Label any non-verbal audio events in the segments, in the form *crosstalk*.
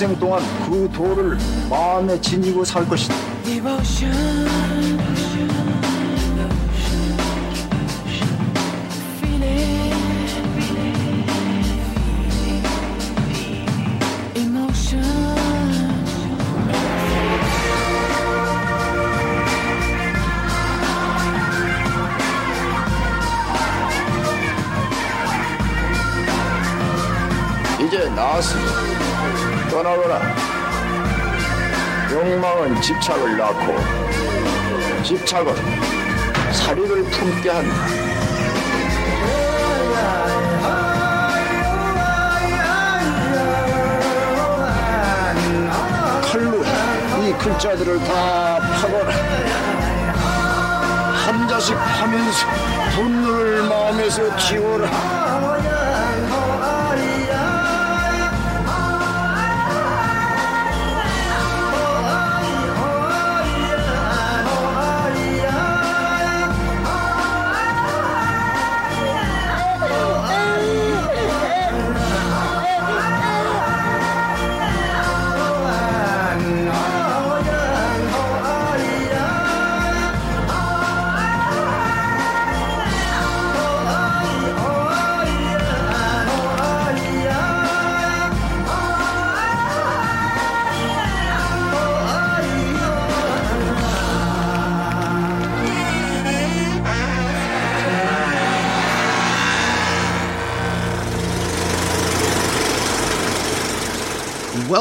평생 동안 그 돌을 마음에 지니고 살 것이다. 욕망은 집착을 낳고 집착은 사리를 품게 한다. 칼로 이 글자들을 다 파거라. 한 자씩 하면서 분노를 마음에서 지워라.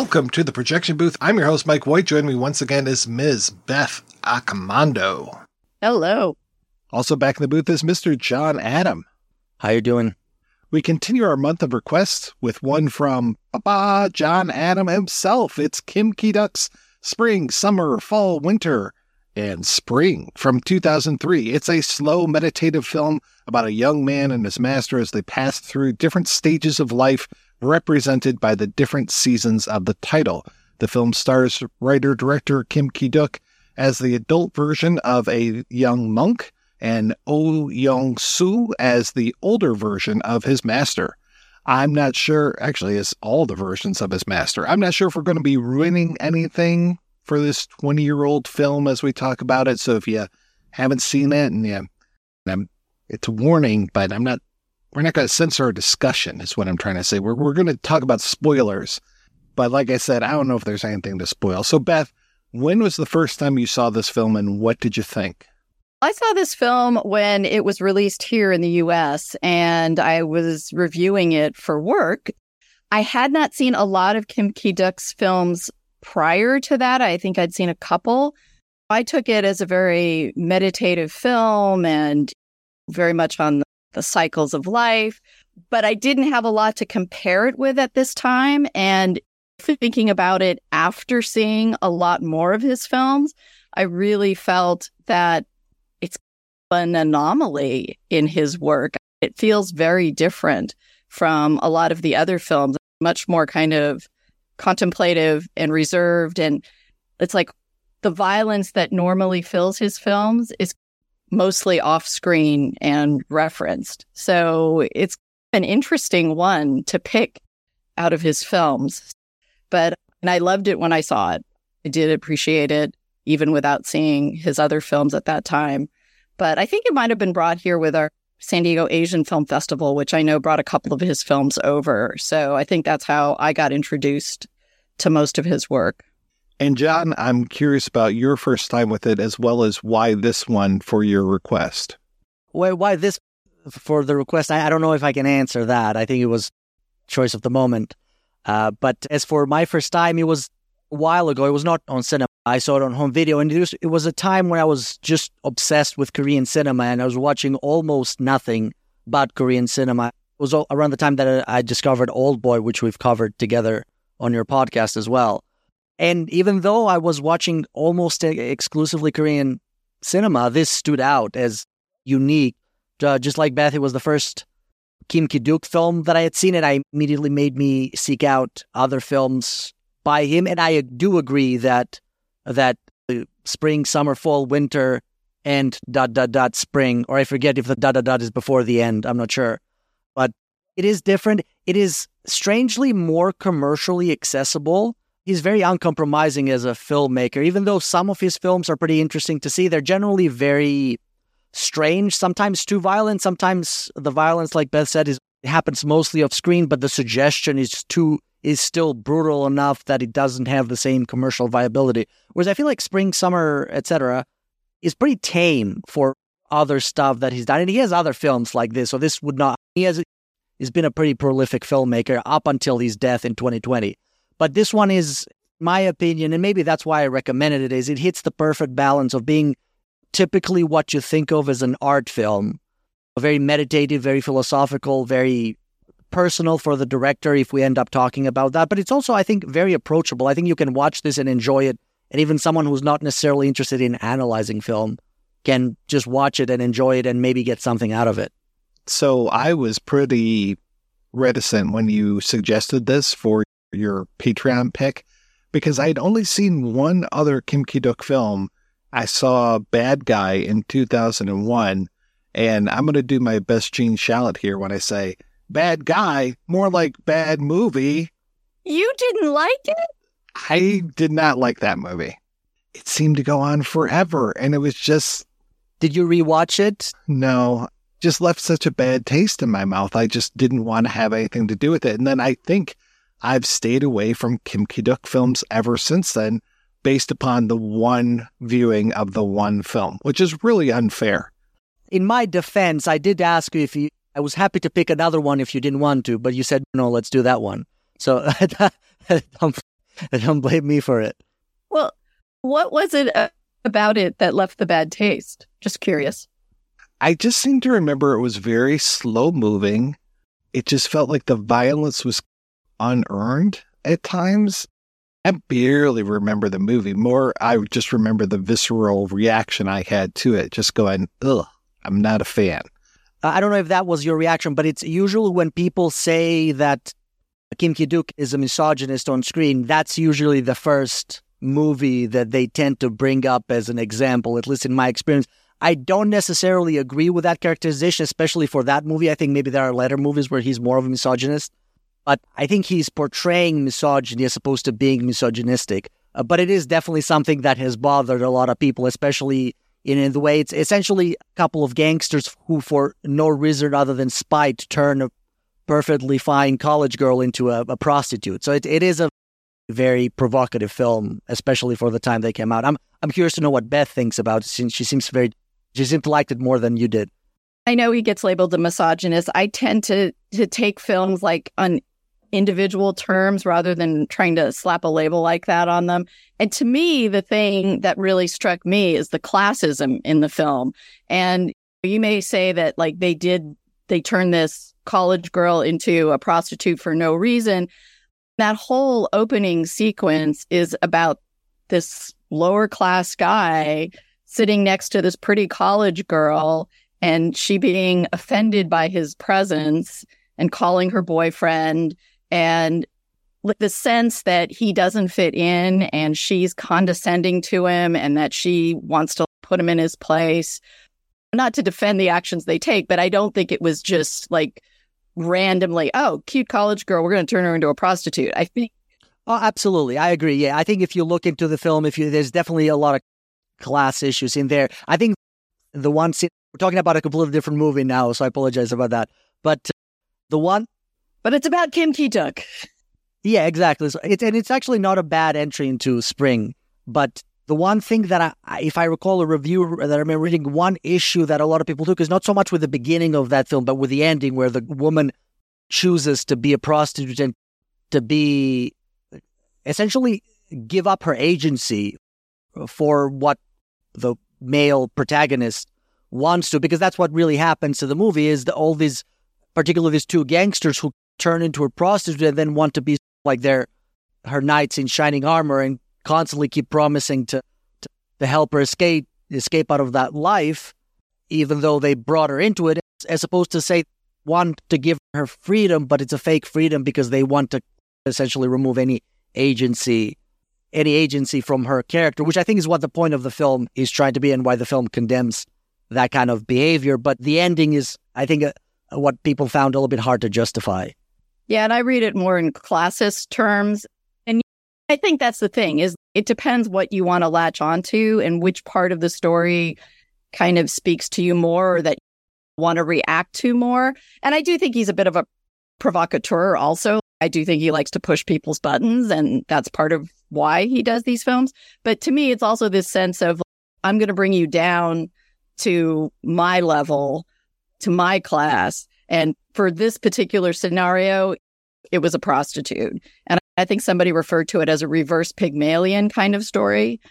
Welcome to the projection booth. I'm your host, Mike White. Joining me once again is Ms. Beth Accomando. Hello. Also back in the booth is Mr. John Atom. How you doing? We continue our month of requests with one from Papa John Atom himself. It's Kim Ki-duk's Spring, Summer, Fall, Winter, and Spring from 2003. It's a slow meditative film about a young man and his master as they pass through different stages of life represented by the different seasons of the title. The film stars writer director Kim Ki-duk as the adult version of a young monk and Oh Yeong-su as the older version of his master. I'm not sure, actually, as all the versions of his master. I'm not sure if we're going to be ruining anything for this 20 year old film as we talk about it. So if you haven't seen it, and yeah, I'm, it's a warning, but I'm not, we're not going to censor our discussion, is what I'm trying to say. We're, we're going to talk about spoilers. But like I said, I don't know if there's anything to spoil. So, Beth, when was the first time you saw this film and what did you think? I saw this film when it was released here in the US and I was reviewing it for work. I had not seen a lot of Kim Ki-duk's films prior to that. I think I'd seen a couple. I took it as a very meditative film and very much on the cycles of life, but I didn't have a lot to compare it with at this time. And thinking about it after seeing a lot more of his films, I really felt that it's an anomaly in his work. It feels very different from a lot of the other films, much more kind of contemplative and reserved. And it's like the violence that normally fills his films is mostly off screen and referenced. So it's an interesting one to pick out of his films. But, and I loved it when I saw it. I did appreciate it, even without seeing his other films at that time. But I think it might have been brought here with our San Diego Asian Film Festival, which I know brought a couple of his films over. So I think that's how I got introduced to most of his work. And John, I'm curious about your first time with it as well as why this one for your request. Why, why this for the request? I, I don't know if I can answer that. I think it was choice of the moment. Uh, but as for my first time, it was a while ago. It was not on cinema. I saw it on home video, and it was, it was a time when I was just obsessed with Korean cinema, and I was watching almost nothing but Korean cinema. It was around the time that I discovered Old Boy, which we've covered together on your podcast as well. And even though I was watching almost exclusively Korean cinema, this stood out as unique. Uh, just like Beth, it was the first Kim Ki-duk film that I had seen, and I immediately made me seek out other films by him. And I do agree that that spring, summer, fall, winter, and dot dot dot spring, or I forget if the dot dot dot is before the end. I'm not sure, but it is different. It is strangely more commercially accessible. He's very uncompromising as a filmmaker, even though some of his films are pretty interesting to see. They're generally very strange, sometimes too violent. Sometimes the violence, like Beth said, is happens mostly off screen, but the suggestion is too is still brutal enough that it doesn't have the same commercial viability. Whereas I feel like Spring, Summer, etc., is pretty tame for other stuff that he's done, and he has other films like this. So this would not. He has he's been a pretty prolific filmmaker up until his death in 2020. But this one is, my opinion, and maybe that's why I recommended it, is it hits the perfect balance of being typically what you think of as an art film, very meditative, very philosophical, very personal for the director if we end up talking about that. But it's also, I think, very approachable. I think you can watch this and enjoy it. And even someone who's not necessarily interested in analyzing film can just watch it and enjoy it and maybe get something out of it. So I was pretty reticent when you suggested this for your Patreon pick because I had only seen one other Kim Ki-duk film. I saw Bad Guy in 2001, and I'm going to do my best Gene Shalit here when I say bad guy, more like bad movie. You didn't like it? I did not like that movie. It seemed to go on forever, and it was just. Did you rewatch it? No, just left such a bad taste in my mouth. I just didn't want to have anything to do with it. And then I think I've stayed away from Kim Ki-duk films ever since then, based upon the one viewing of the one film, which is really unfair. In my defense, I did ask you if you I was happy to pick another one if you didn't want to, but you said no, let's do that one. So *laughs* don't, don't blame me for it. Well, what was it uh, about it that left the bad taste? Just curious. I just seem to remember it was very slow moving. It just felt like the violence was unearned at times. I barely remember the movie. More, I just remember the visceral reaction I had to it, just going, ugh, I'm not a fan. I don't know if that was your reaction, but it's usually when people say that Kim Ki-duk is a misogynist on screen, that's usually the first movie that they tend to bring up as an example, at least in my experience. I don't necessarily agree with that characterization, especially for that movie. I think maybe there are later movies where he's more of a misogynist, but I think he's portraying misogyny as opposed to being misogynistic. Uh, but it is definitely something that has bothered a lot of people, especially in, in the way it's essentially a couple of gangsters who, for no reason other than spite, turn a perfectly fine college girl into a, a prostitute. So it, it is a very provocative film, especially for the time they came out. I'm I'm curious to know what Beth thinks about it since she seems very she seemed to like it more than you did. I know he gets labeled a misogynist. I tend to to take films like on individual terms rather than trying to slap a label like that on them. And to me, the thing that really struck me is the classism in the film. And you may say that like they did, they turned this college girl into a prostitute for no reason. That whole opening sequence is about this lower class guy sitting next to this pretty college girl and she being offended by his presence and calling her boyfriend and the sense that he doesn't fit in and she's condescending to him and that she wants to put him in his place. Not to defend the actions they take, but I don't think it was just like randomly, oh, cute college girl, we're going to turn her into a prostitute. I think. Oh, absolutely. I agree. Yeah. I think if you look into the film, if you, there's definitely a lot of class issues in there. I think the one scene, we're talking about a completely different movie now, so I apologize about that. But the one but it's about Kim Ki Duk. Yeah, exactly. So and it's actually not a bad entry into spring But the one thing that I, if I recall a review that I remember reading, one issue that a lot of people took is not so much with the beginning of that film, but with the ending, where the woman chooses to be a prostitute and to be essentially give up her agency for what the male protagonist wants to, because that's what really happens to the movie is that all these, particularly these two gangsters who turn into a prostitute and then want to be like their her knights in shining armor and constantly keep promising to, to, to help her escape escape out of that life, even though they brought her into it, as opposed to say want to give her freedom, but it's a fake freedom because they want to essentially remove any agency any agency from her character, which I think is what the point of the film is trying to be and why the film condemns that kind of behavior. But the ending is, I think, uh, what people found a little bit hard to justify. Yeah, and I read it more in classist terms. And I think that's the thing is it depends what you want to latch onto and which part of the story kind of speaks to you more or that you want to react to more. And I do think he's a bit of a provocateur also. I do think he likes to push people's buttons and that's part of why he does these films. But to me, it's also this sense of I'm going to bring you down to my level, to my class. And for this particular scenario, it was a prostitute. And I think somebody referred to it as a reverse Pygmalion kind of story.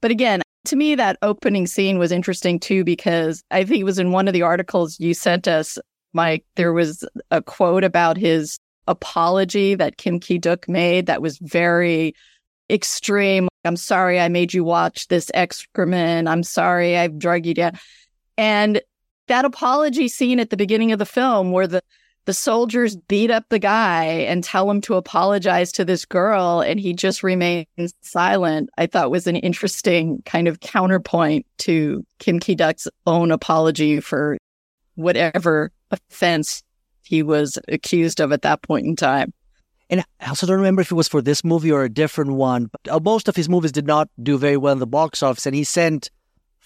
But again, to me, that opening scene was interesting too, because I think it was in one of the articles you sent us, Mike, there was a quote about his apology that Kim Ki Duk made that was very extreme. I'm sorry I made you watch this excrement. I'm sorry I've drug you down. And that apology scene at the beginning of the film where the the soldiers beat up the guy and tell him to apologize to this girl and he just remains silent i thought was an interesting kind of counterpoint to kim ki-duk's own apology for whatever offense he was accused of at that point in time and I also don't remember if it was for this movie or a different one. But uh, most of his movies did not do very well in the box office, and he sent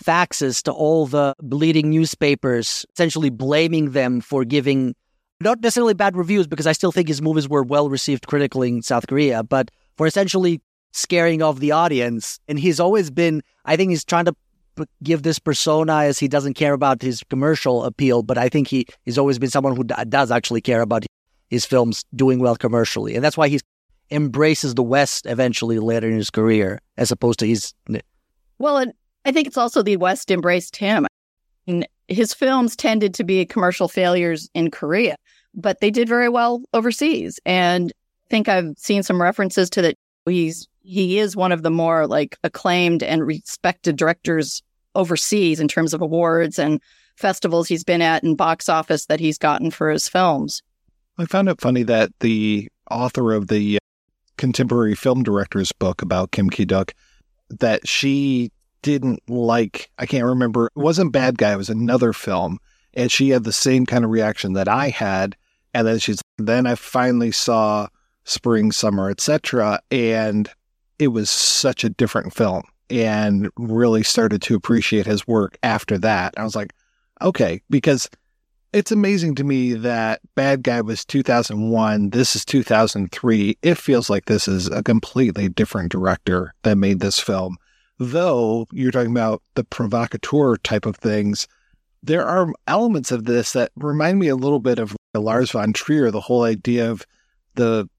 faxes to all the bleeding newspapers, essentially blaming them for giving not necessarily bad reviews, because I still think his movies were well received critically in South Korea, but for essentially scaring off the audience. And he's always been, I think he's trying to give this persona as he doesn't care about his commercial appeal, but I think he he's always been someone who does actually care about his films doing well commercially, and that's why he embraces the West eventually later in his career, as opposed to his. Well, and I think it's also the West embraced him. Mean, his films tended to be commercial failures in Korea, but they did very well overseas. And I think I've seen some references to that. He's he is one of the more like acclaimed and respected directors overseas in terms of awards and festivals he's been at and box office that he's gotten for his films. I found it funny that the author of the uh, contemporary film director's book about Kim Ki Duk that she didn't like. I can't remember. It wasn't Bad Guy. It was another film, and she had the same kind of reaction that I had. And then she's then I finally saw Spring, Summer, etc., and it was such a different film, and really started to appreciate his work after that. I was like, okay, because it's amazing to me that Bad Guy was 2001. This is 2003. It feels like this is a completely different director that made this film. Though you're talking about the provocateur type of things, there are elements of this that remind me a little bit of Lars von Trier, the whole idea of the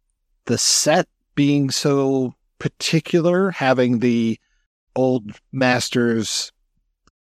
the set being so particular, having the old master's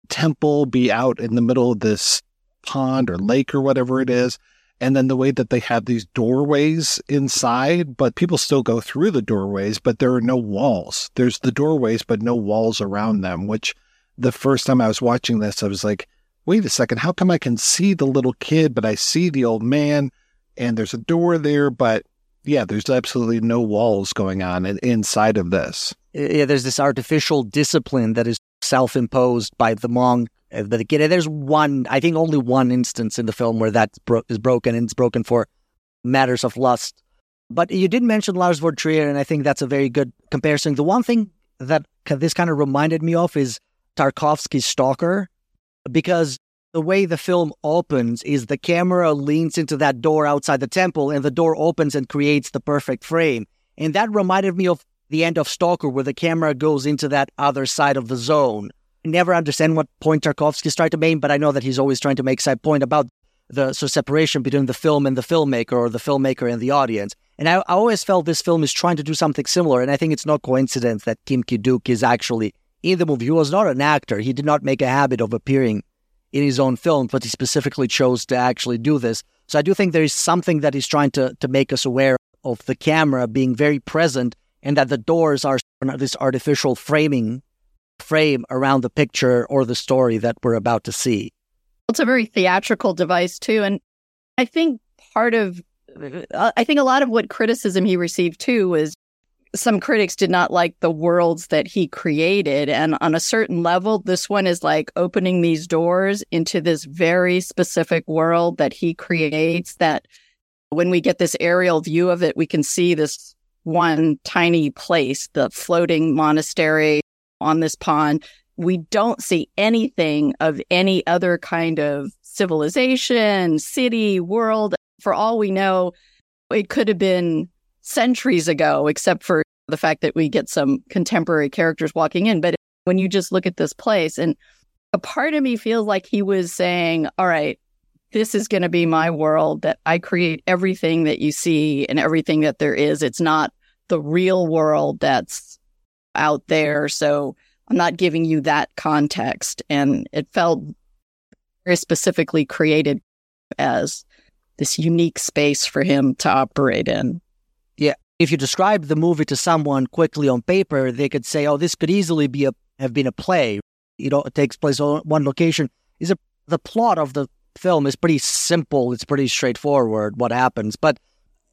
temple be out in the middle of this pond or lake or whatever it is. And then the way that they have these doorways inside, but people still go through the doorways, but there are no walls. There's the doorways, but no walls around them, which the first time I was watching this, I was like, wait a second, how come I can see the little kid, but I see the old man and there's a door there, but yeah, there's absolutely no walls going on inside of this. Yeah, there's this artificial discipline that is self imposed by the monk uh, but there's one, I think only one instance in the film where that bro- is broken, and it's broken for matters of lust. But you did mention Lars von Trier, and I think that's a very good comparison. The one thing that this kind of reminded me of is Tarkovsky's Stalker, because the way the film opens is the camera leans into that door outside the temple, and the door opens and creates the perfect frame. And that reminded me of the end of Stalker, where the camera goes into that other side of the zone. Never understand what point Tarkovsky's trying to make, but I know that he's always trying to make side point about the sort of separation between the film and the filmmaker or the filmmaker and the audience. And I, I always felt this film is trying to do something similar. And I think it's not coincidence that Kim Ki-duk is actually in the movie. He was not an actor. He did not make a habit of appearing in his own films, but he specifically chose to actually do this. So I do think there is something that he's trying to, to make us aware of the camera being very present and that the doors are this artificial framing frame around the picture or the story that we're about to see. It's a very theatrical device too, and I think part of I think a lot of what criticism he received too was some critics did not like the worlds that he created. And on a certain level, this one is like opening these doors into this very specific world that he creates. That when we get this aerial view of it, we can see this one tiny place, the floating monastery on this pond we don't see anything of any other kind of civilization, city, world. For all we know, it could have been centuries ago, except for the fact that we get some contemporary characters walking in. But when you just look at this place, and a part of me feels like he was saying, All right, this is going to be my world, that I create everything that you see and everything that there is. It's not the real world that's out there. So I'm not giving you that context. And it felt very specifically created as this unique space for him to operate in. Yeah. If you describe the movie to someone quickly on paper, they could say, oh, this could easily be a have been a play. You know, it takes place on one location. Is a the plot of the film is pretty simple. It's pretty straightforward what happens. But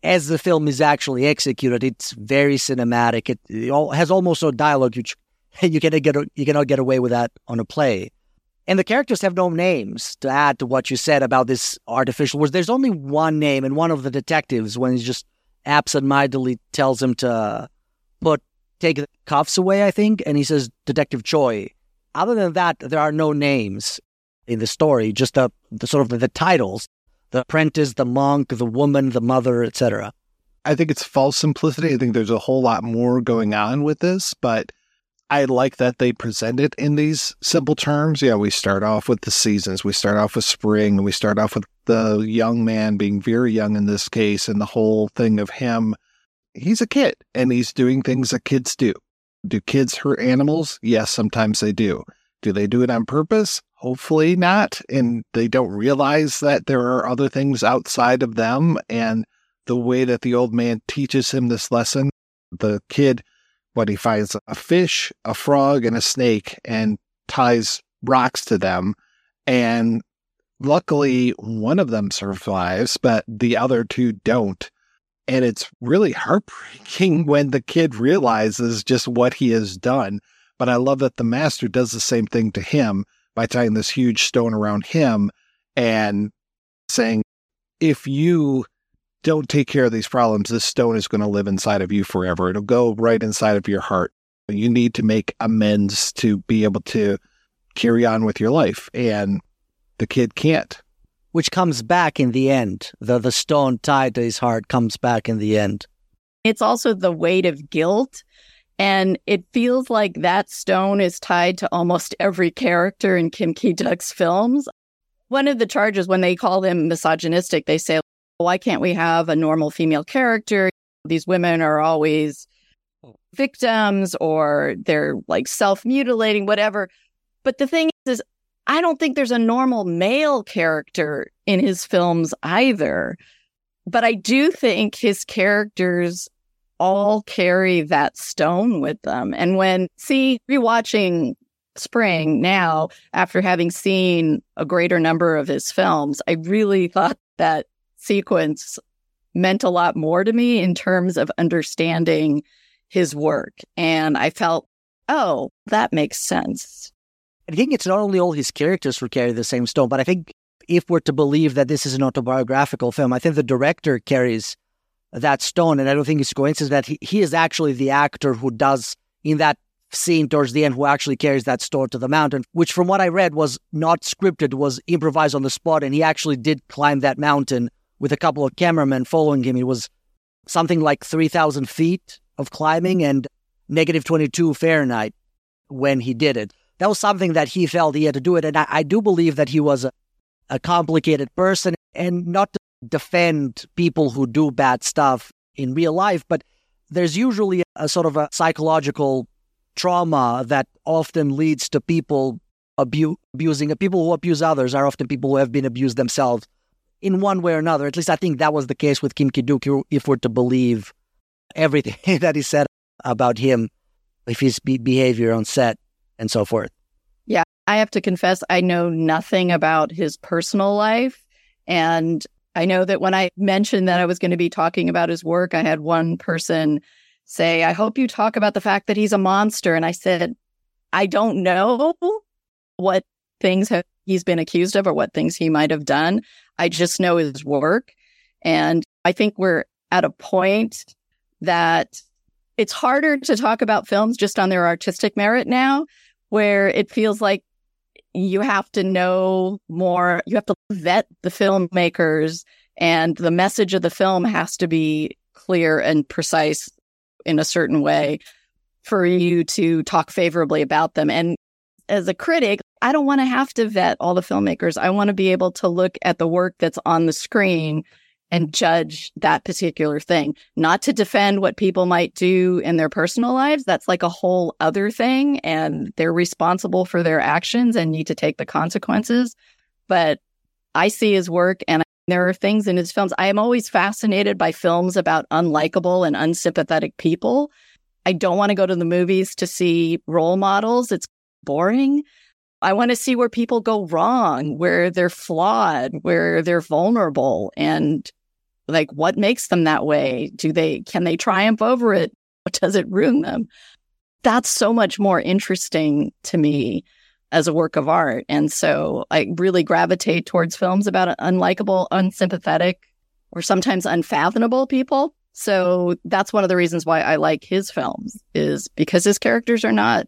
as the film is actually executed, it's very cinematic. It, it all, has almost no dialogue, which *laughs* you cannot get you cannot get away with that on a play. And the characters have no names to add to what you said about this artificial words. There's only one name, and one of the detectives, when he just absentmindedly tells him to put take the cuffs away, I think, and he says Detective Choi. Other than that, there are no names in the story. Just the, the sort of the, the titles: the apprentice, the monk, the woman, the mother, etc. I think it's false simplicity. I think there's a whole lot more going on with this, but I like that they present it in these simple terms. Yeah, we start off with the seasons. We start off with spring. We start off with the young man being very young in this case, and the whole thing of him. He's a kid and he's doing things that kids do. Do kids hurt animals? Yes, sometimes they do. Do they do it on purpose? Hopefully not. And they don't realize that there are other things outside of them. And the way that the old man teaches him this lesson, the kid what he finds a fish, a frog, and a snake and ties rocks to them. And luckily, one of them survives, but the other two don't. And it's really heartbreaking *laughs* when the kid realizes just what he has done. But I love that the master does the same thing to him by tying this huge stone around him and saying, if you don't take care of these problems, this stone is going to live inside of you forever. It'll go right inside of your heart. You need to make amends to be able to carry on with your life. And the kid can't. Which comes back in the end. The, the stone tied to his heart comes back in the end. It's also the weight of guilt. And it feels like that stone is tied to almost every character in Kim Ki Duk's films. One of the charges, when they call him misogynistic, they say, why can't we have a normal female character? These women are always victims or they're like self mutilating, whatever. But the thing is, is, I don't think there's a normal male character in his films either. But I do think his characters all carry that stone with them. And when, see, rewatching Spring now, after having seen a greater number of his films, I really thought that sequence meant a lot more to me in terms of understanding his work. And I felt, oh, that makes sense. I think it's not only all his characters who carry the same stone, but I think if we're to believe that this is an autobiographical film, I think the director carries that stone. And I don't think it's coincidence that he, he is actually the actor who does in that scene towards the end who actually carries that stone to the mountain, which from what I read was not scripted, was improvised on the spot. And he actually did climb that mountain with a couple of cameramen following him. It was something like 3,000 feet of climbing. And negative 22 Fahrenheit when he did it. That was something that he felt he had to do it. And I, I do believe that he was a, a complicated person and not defend people who do bad stuff in real life, but there's usually a sort of a psychological trauma that often leads to people abu- abusing people who abuse others are often people who have been abused themselves in one way or another. At least I think that was the case with Kim Ki-duk if we're to believe everything *laughs* that he said about him, if his be- behavior on set and so forth. Yeah, I have to confess, I know nothing about his personal life. And I know that when I mentioned that I was going to be talking about his work, I had one person say, I hope you talk about the fact that he's a monster. And I said, I don't know what things have, he's been accused of or what things he might have done. I just know his work. And I think we're at a point that it's harder to talk about films just on their artistic merit now, where it feels like you have to know more, you have to vet the filmmakers, and the message of the film has to be clear and precise in a certain way for you to talk favorably about them. And as a critic, I don't want to have to vet all the filmmakers. I want to be able to look at the work that's on the screen and judge that particular thing, not to defend what people might do in their personal lives. That's like a whole other thing. And they're responsible for their actions and need to take the consequences. But I see his work and there are things in his films. I am always fascinated by films about unlikable and unsympathetic people. I don't want to go to the movies to see role models. It's boring. I want to see where people go wrong, where they're flawed, where they're vulnerable and like, what makes them that way? Do they, can they triumph over it? *laughs* Does it ruin them? That's so much more interesting to me as a work of art. And so I really gravitate towards films about unlikable, unsympathetic, or sometimes unfathomable people. So that's one of the reasons why I like his films is because his characters are not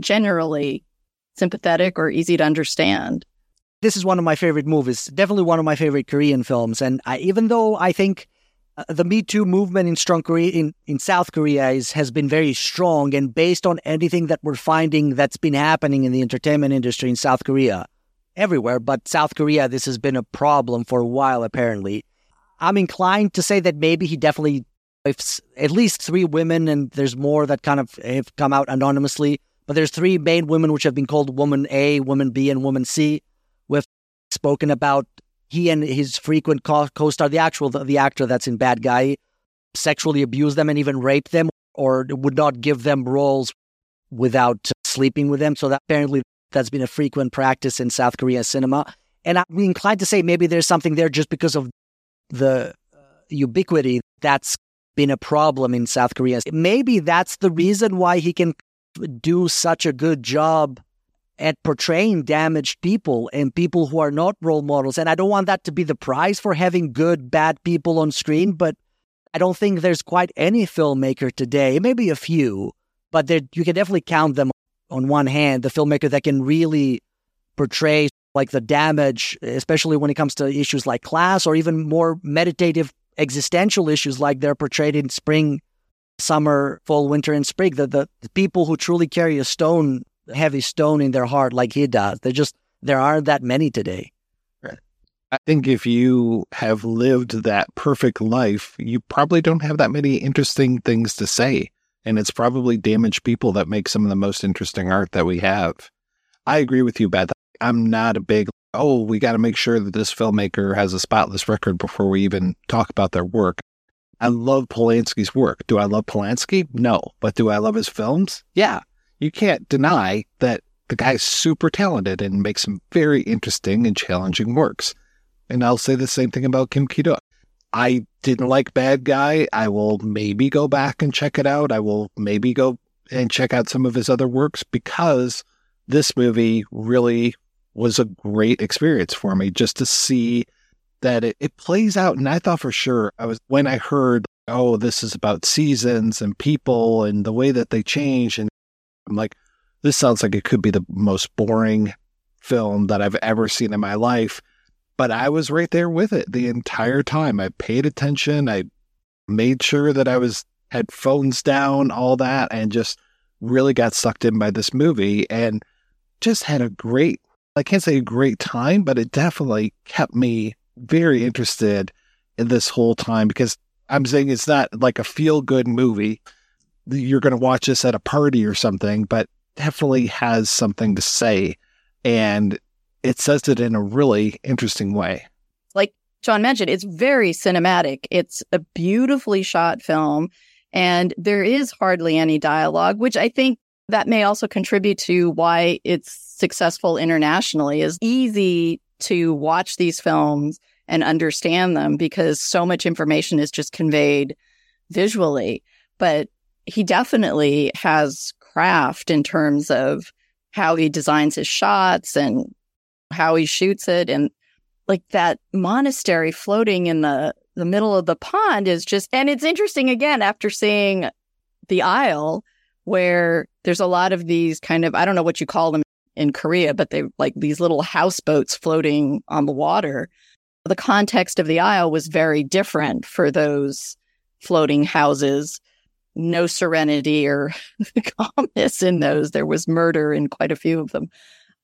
generally sympathetic or easy to understand this is one of my favorite movies, definitely one of my favorite Korean films. And I, even though I think uh, the Me Too movement in strong Korea in, in South Korea is has been very strong, and based on anything that we're finding that's been happening in the entertainment industry in South Korea, everywhere, but South Korea, this has been a problem for a while. Apparently, I'm inclined to say that maybe he definitely, if at least three women, and there's more that kind of have come out anonymously, but there's three main women which have been called Woman A, Woman B, and Woman C We've spoken about he and his frequent co- star the actual the, actor that's in Bad Guy, sexually abused them and even raped them, or would not give them roles without sleeping with them. So that apparently that's been a frequent practice in South Korea cinema. And I'm inclined to say maybe there's something there just because of the uh, ubiquity that's been a problem in South Korea. Maybe that's the reason why he can do such a good job at portraying damaged people and people who are not role models. And I don't want that to be the prize for having good, bad people on screen, but I don't think there's quite any filmmaker today, maybe a few, but you can definitely count them on one hand, the filmmaker that can really portray like the damage, especially when it comes to issues like class or even more meditative existential issues like they're portrayed in spring, summer, fall, winter, and spring. The, the, the people who truly carry a stone heavy stone in their heart like he does. There just there aren't that many today. I think if you have lived that perfect life, you probably don't have that many interesting things to say. And it's probably damaged people that make some of the most interesting art that we have. I agree with you, Beth. I'm not a big, oh, we got to make sure that this filmmaker has a spotless record before we even talk about their work. I love Polanski's work. Do I love Polanski? No. But do I love his films? Yeah you can't deny that the guy's super talented and makes some very interesting and challenging works. And I'll say the same thing about Kim Ki-duk. I didn't like Bad Guy. I will maybe go back and check it out. I will maybe go and check out some of his other works because this movie really was a great experience for me just to see that it, it plays out. And I thought for sure I was when I heard, oh, this is about seasons and people and the way that they change and I'm like, this sounds like it could be the most boring film that I've ever seen in my life. But I was right there with it the entire time. I paid attention. I made sure that I was had phones down, all that, and just really got sucked in by this movie and just had a great, I can't say a great time, but it definitely kept me very interested in this whole time because I'm saying it's not like a feel good movie. You're going to watch this at a party or something, but definitely has something to say. And it says it in a really interesting way. Like John mentioned, it's very cinematic. It's a beautifully shot film, and there is hardly any dialogue, which I think that may also contribute to why it's successful internationally is easy to watch these films and understand them because so much information is just conveyed visually. But he definitely has craft in terms of how he designs his shots and how he shoots it. And like that monastery floating in the, the middle of the pond is just, and it's interesting again after seeing the Isle, where there's a lot of these kind of, I don't know what you call them in Korea, but they like these little houseboats floating on the water. The context of the Isle was very different for those floating houses. No serenity or *laughs* calmness in those. There was murder in quite a few of them.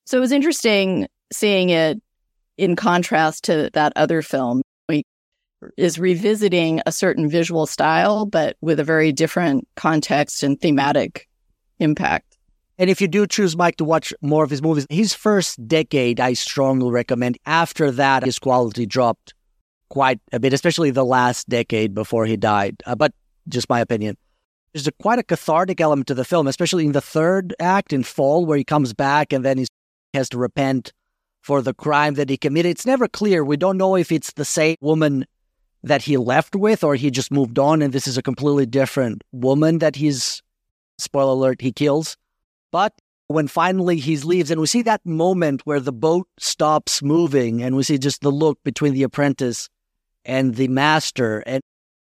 So it was interesting seeing it in contrast to that other film. He is revisiting a certain visual style, but with a very different context and thematic impact. And if you do choose Mike to watch more of his movies, his first decade, I strongly recommend. After that, his quality dropped quite a bit, especially the last decade before he died. Uh, but just my opinion. There's a, quite a cathartic element to the film, especially in the third act in Fall, where he comes back and then he has to repent for the crime that he committed. It's never clear. We don't know if it's the same woman that he left with or he just moved on and this is a completely different woman that he's, spoiler alert, he kills. But when finally he leaves, and we see that moment where the boat stops moving, and we see just the look between the apprentice and the master, and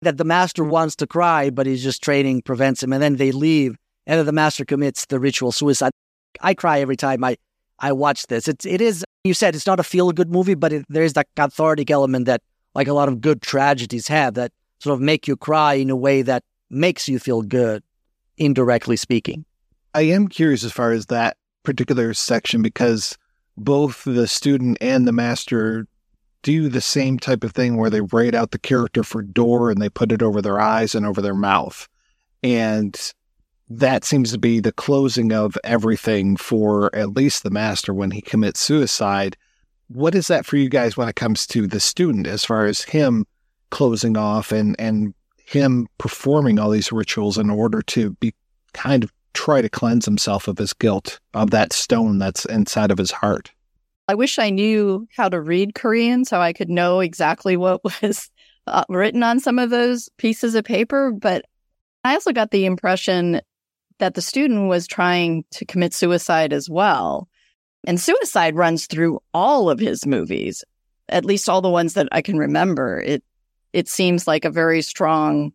that the master wants to cry, but he's just training prevents him, and then they leave, and then the master commits the ritual suicide. I cry every time I I watch this. It's it is you said it's not a feel good movie, but it, there is that cathartic element that like a lot of good tragedies have that sort of make you cry in a way that makes you feel good, indirectly speaking. I am curious as far as that particular section because both the student and the master do the same type of thing where they write out the character for door and they put it over their eyes and over their mouth. And that seems to be the closing of everything for at least the master when he commits suicide. What is that for you guys when it comes to the student, as far as him closing off and, and him performing all these rituals in order to be kind of try to cleanse himself of his guilt, of that stone that's inside of his heart? I wish I knew how to read Korean so I could know exactly what *laughs* was uh, written on some of those pieces of paper. But I also got the impression that the student was trying to commit suicide as well. And suicide runs through all of his movies, at least all the ones that I can remember. It it seems like a very strong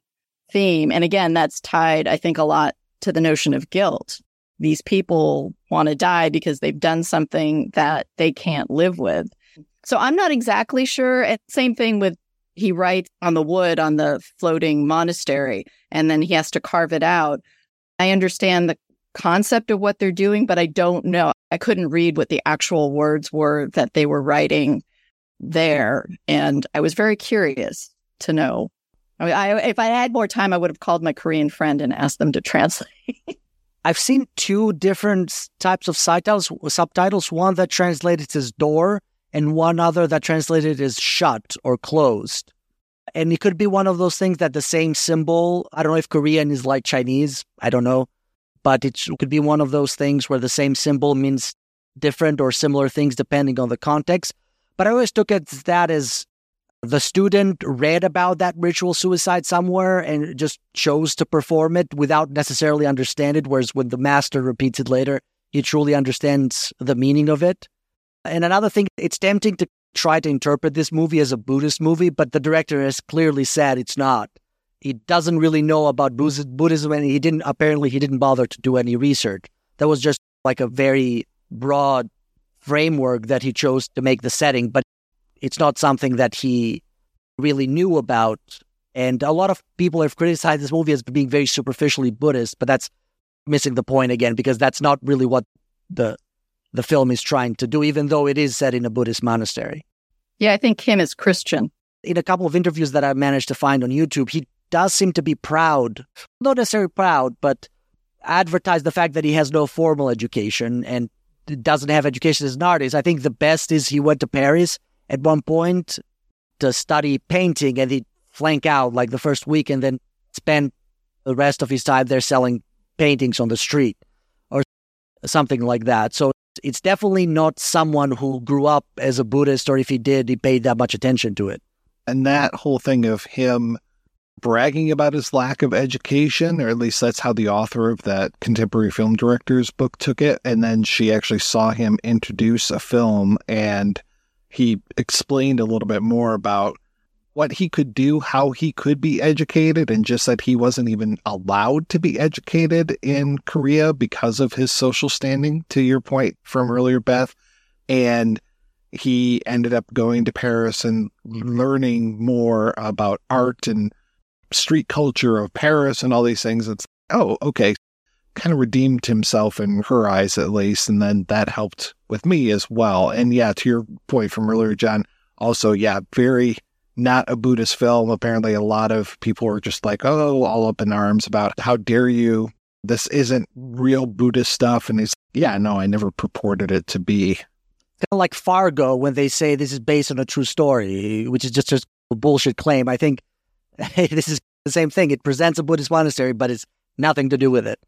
theme. And again, that's tied, I think, a lot to the notion of guilt. These people want to die because they've done something that they can't live with. So I'm not exactly sure. Same thing with he writes on the wood on the floating monastery, and then he has to carve it out. I understand the concept of what they're doing, but I don't know. I couldn't read what the actual words were that they were writing there. And I was very curious to know. I mean, I, if I had more time, I would have called my Korean friend and asked them to translate. *laughs* I've seen two different types of subtitles, subtitles, one that translated as door and one other that translated as shut or closed. And it could be one of those things that the same symbol, I don't know if Korean is like Chinese, I don't know, but it could be one of those things where the same symbol means different or similar things depending on the context. But I always took it that as the student read about that ritual suicide somewhere and just chose to perform it without necessarily understand it. Whereas when the master repeats it later, he truly understands the meaning of it. And another thing, it's tempting to try to interpret this movie as a Buddhist movie, but the director has clearly said it's not. He doesn't really know about Buddhism, and he didn't apparently he didn't bother to do any research. That was just like a very broad framework that he chose to make the setting, but it's not something that he really knew about And a lot of people have criticized this movie as being very superficially Buddhist, but that's missing the point again because that's not really what the the film is trying to do, even though it is set in a Buddhist monastery. Yeah, I think Kim is Christian. In a couple of interviews that I managed to find on YouTube, he does seem to be proud, not necessarily proud, but advertise the fact that he has no formal education and doesn't have education as an artist. I think the best is he went to Paris at one point to study painting and he'd flank out like the first week and then spend the rest of his time there selling paintings on the street or something like that. So it's definitely not someone who grew up as a Buddhist, or if he did, he paid that much attention to it. And that whole thing of him bragging about his lack of education, or at least that's how the author of that contemporary film director's book took it. And then she actually saw him introduce a film and he explained a little bit more about what he could do, how he could be educated, and just that he wasn't even allowed to be educated in Korea because of his social standing, to your point from earlier, Beth. And he ended up going to Paris and learning more about art and street culture of Paris and all these things. It's, oh, okay. Kind of redeemed himself in her eyes, at least. And then that helped with me as well. Mm-hmm. And yeah, to your point from earlier, John, also, yeah, very not a Buddhist film. Apparently, a lot of people were just like, oh, all up in arms about how dare you? This isn't real Buddhist stuff. And he's, yeah, no, I never purported it to be. Kind of like Fargo when they say this is based on a true story, which is just a bullshit claim. I think hey, *laughs* this is the same thing. It presents a Buddhist monastery, but it's nothing to do with it.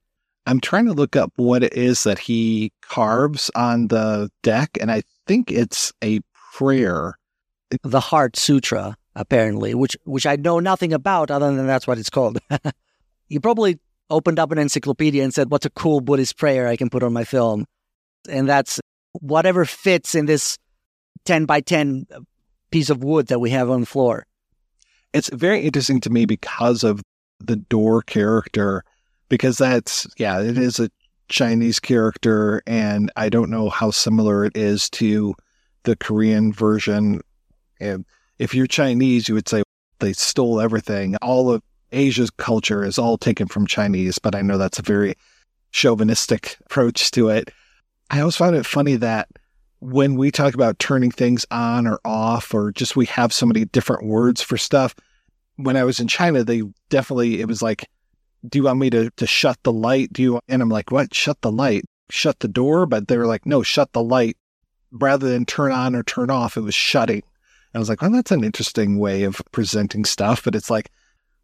I'm trying to look up what it is that he carves on the deck, and I think it's a prayer. The Heart Sutra apparently, which which I know nothing about other than that's what it's called. *laughs* he probably opened up an encyclopedia and said, "What's a cool Buddhist prayer I can put on my film?" And that's whatever fits in this ten by ten uh, piece of wood that we have on the floor. It's very interesting to me because of the door character, because that's yeah, it is a Chinese character, and I don't know how similar it is to the Korean version. And if you're Chinese, you would say they stole everything. All of Asia's culture is all taken from Chinese, but I know that's a very chauvinistic approach to it. I always found it funny that when we talk about turning things on or off, or just we have so many different words for stuff. When I was in China, they definitely, it was like, do you want me to, to shut the light? Do you, and I'm like, what? Shut the light, shut the door. But they were like, no, shut the light rather than turn on or turn off. It was shutting. And I was like, well, that's an interesting way of presenting stuff. But it's like,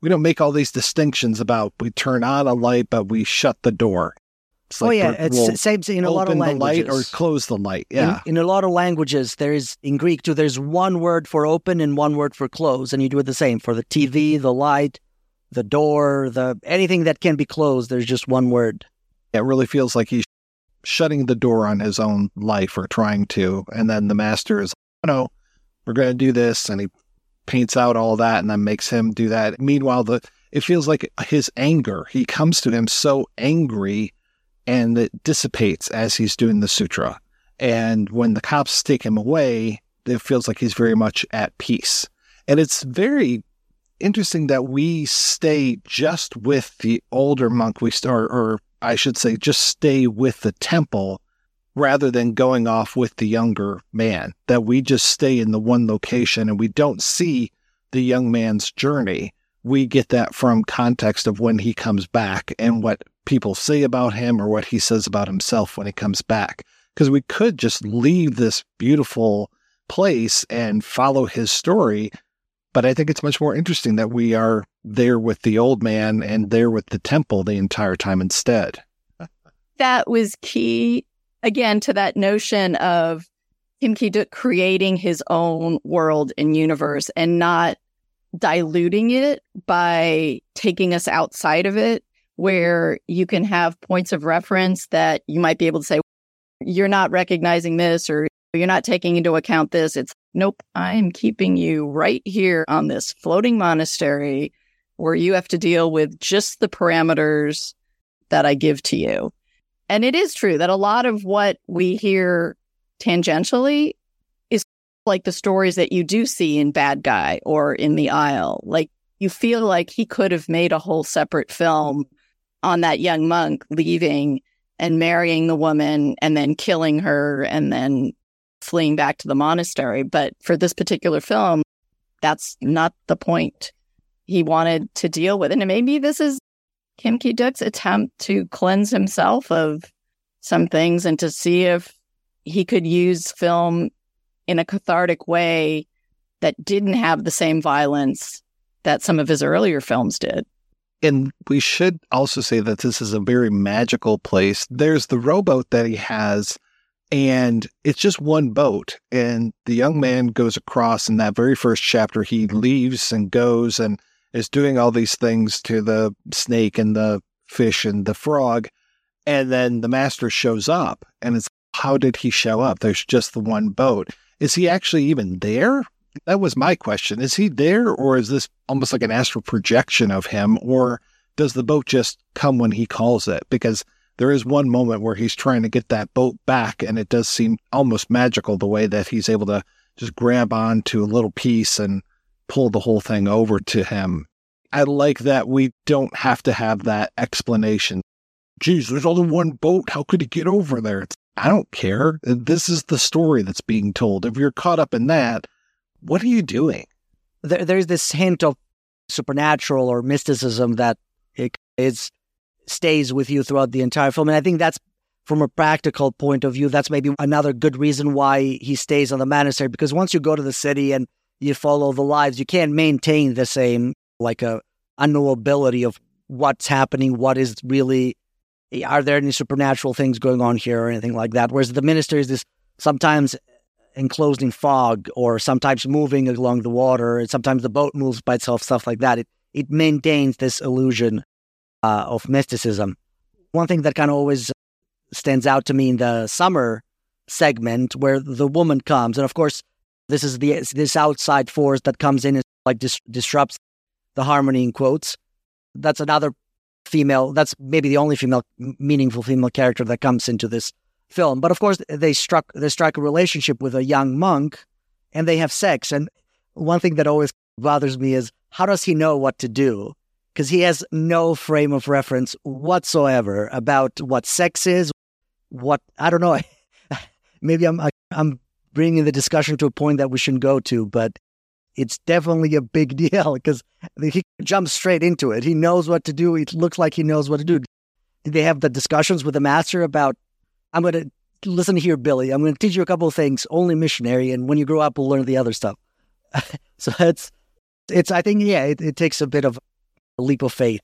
we don't make all these distinctions about we turn on a light, but we shut the door. It's oh, like oh yeah, it's we'll same in a lot of languages. Open The light or close the light. Yeah, in, in, a lot of languages, there is in Greek too. There's one word for open and one word for close, and you do it the same for the TV, mm-hmm. the light, the door, the anything that can be closed. There's just one word. It really feels like he's shutting the door on his own life or trying to, and then the master is, no, we're going to do this. And he paints out all that and then makes him do that. Meanwhile, the it feels like his anger, he comes to him so angry and it dissipates as he's doing the sutra. And when the cops take him away, it feels like he's very much at peace. And it's very interesting that we stay just with the older monk we start, or I should say, just stay with the temple rather than going off with the younger man, that we just stay in the one location and we don't see the young man's journey. We get that from context of when he comes back and what people say about him or what he says about himself when he comes back. Because we could just leave this beautiful place and follow his story. But I think it's much more interesting that we are there with the old man and there with the temple the entire time instead. *laughs* That was key again to that notion of Kim Ki Duk creating his own world and universe and not diluting it by taking us outside of it, where you can have points of reference that you might be able to say, you're not recognizing this or you're not taking into account this. It's nope, I'm keeping you right here on this floating monastery where you have to deal with just the parameters that I give to you. And it is true that a lot of what we hear tangentially is like the stories that you do see in Bad Guy or in The Isle. Like you feel like he could have made a whole separate film on that young monk leaving and marrying the woman and then killing her and then fleeing back to the monastery. But for this particular film, that's not the point he wanted to deal with. And maybe this is Kim Ki Duk's attempt to cleanse himself of some things and to see if he could use film in a cathartic way that didn't have the same violence that some of his earlier films did. And we should also say that this is a very magical place. There's the rowboat that he has, and it's just one boat. And the young man goes across in that very first chapter. He leaves and goes and is doing all these things to the snake and the fish and the frog. And then the master shows up, and it's how did he show up? There's just the one boat. Is he actually even there? That was my question. Is he there, or is this almost like an astral projection of him, or does the boat just come when he calls it? Because there is one moment where he's trying to get that boat back, and it does seem almost magical the way that he's able to just grab onto a little piece and pull the whole thing over to him. I like that we don't have to have that explanation. Geez, there's only one boat. How could he get over there? It's, I don't care. This is the story that's being told. If you're caught up in that, what are you doing? There, there's this hint of supernatural or mysticism that it is stays with you throughout the entire film, and I think that's from a practical point of view. That's maybe another good reason why he stays on the monastery because once you go to the city and you follow the lives, you can't maintain the same like a unknowability of what's happening, what is really are there any supernatural things going on here or anything like that. Whereas the minister is this sometimes enclosed in fog or sometimes moving along the water and sometimes the boat moves by itself, stuff like that. It it maintains this illusion uh, of mysticism. One thing that kind of always stands out to me in the summer segment where the woman comes, and of course, this is the this outside force that comes in and like dis- disrupts the harmony in quotes. That's another female. That's maybe the only female meaningful female character that comes into this film. But of course, they struck they strike a relationship with a young monk, and they have sex. And one thing that always bothers me is how does he know what to do? Because he has no frame of reference whatsoever about what sex is. What I don't know. *laughs* maybe I'm I'm bringing the discussion to a point that we shouldn't go to, but it's definitely a big *laughs* deal because he jumps straight into it. He knows what to do. It looks like he knows what to do. Did they have the discussions with the master about I'm going to listen here, Billy. I'm going to teach you a couple of things, only missionary. And when you grow up, we'll learn the other stuff. *laughs* so it's, it's, I think, yeah, it, it takes a bit of leap of faith.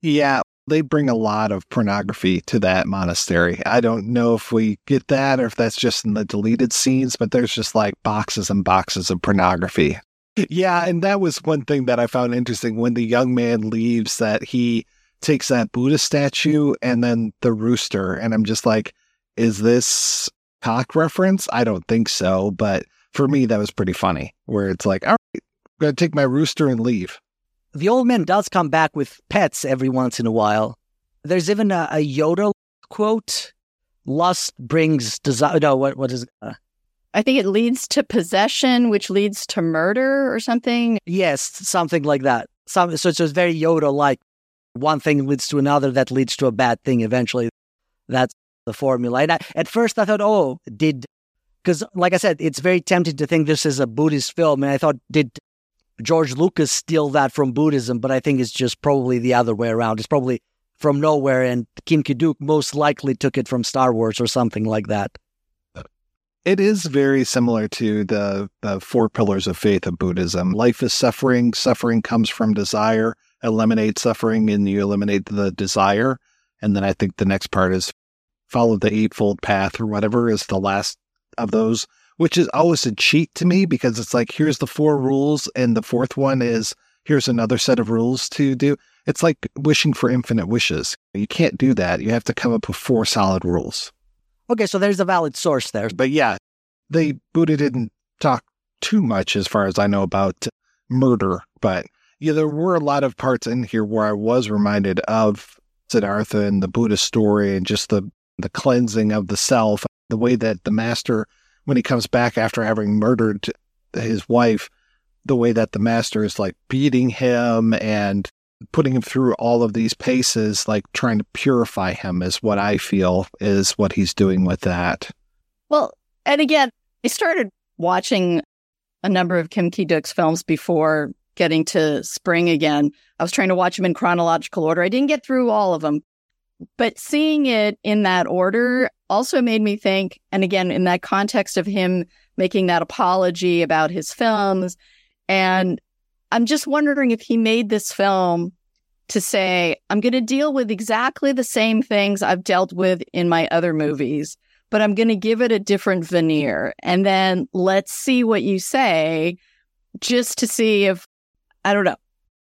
Yeah. They bring a lot of pornography to that monastery. I don't know if we get that or if that's just in the deleted scenes, but there's just like boxes and boxes of pornography. Yeah. And that was one thing that I found interesting when the young man leaves that he takes that Buddha statue and then the rooster. And I'm just like, is this cock reference? I don't think so, but for me that was pretty funny. Where it's like, all right, I'm gonna take my rooster and leave. The old man does come back with pets every once in a while. There's even a, a Yoda quote: "Lust brings desire." No, what what is? Uh, I think it leads to possession, which leads to murder or something. Yes, something like that. Some, so it's just very Yoda like. One thing leads to another that leads to a bad thing eventually. That's the formula. And I, at first I thought, oh, did, because like I said, it's very tempting to think this is a Buddhist film. And I thought, did George Lucas steal that from Buddhism? But I think it's just probably the other way around. It's probably from nowhere. And Kim Ki-duk most likely took it from Star Wars or something like that. It is very similar to the, the four pillars of faith of Buddhism. Life is suffering. Suffering comes from desire. Eliminate suffering and you eliminate the desire. And then I think the next part is follow the eightfold path or whatever is the last of those, which is always a cheat to me because it's like, here's the four rules. And the fourth one is here's another set of rules to do. It's like wishing for infinite wishes. You can't do that. You have to come up with four solid rules. Okay, so there's a valid source there. But yeah, the Buddha didn't talk too much as far as I know about murder, but yeah, there were a lot of parts in here where I was reminded of Siddhartha and the Buddha story and just the the cleansing of the self, the way that the master, when he comes back after having murdered his wife, the way that the master is like beating him and putting him through all of these paces, like trying to purify him, is what I feel is what he's doing with that. Well, and again, I started watching a number of Kim Ki Duk's films before getting to Spring again. I was trying to watch them in chronological order. I didn't get through all of them, but seeing it in that order also made me think, and again, in that context of him making that apology about his films. And I'm just wondering if he made this film to say, I'm going to deal with exactly the same things I've dealt with in my other movies, but I'm going to give it a different veneer. And then let's see what you say just to see if, I don't know,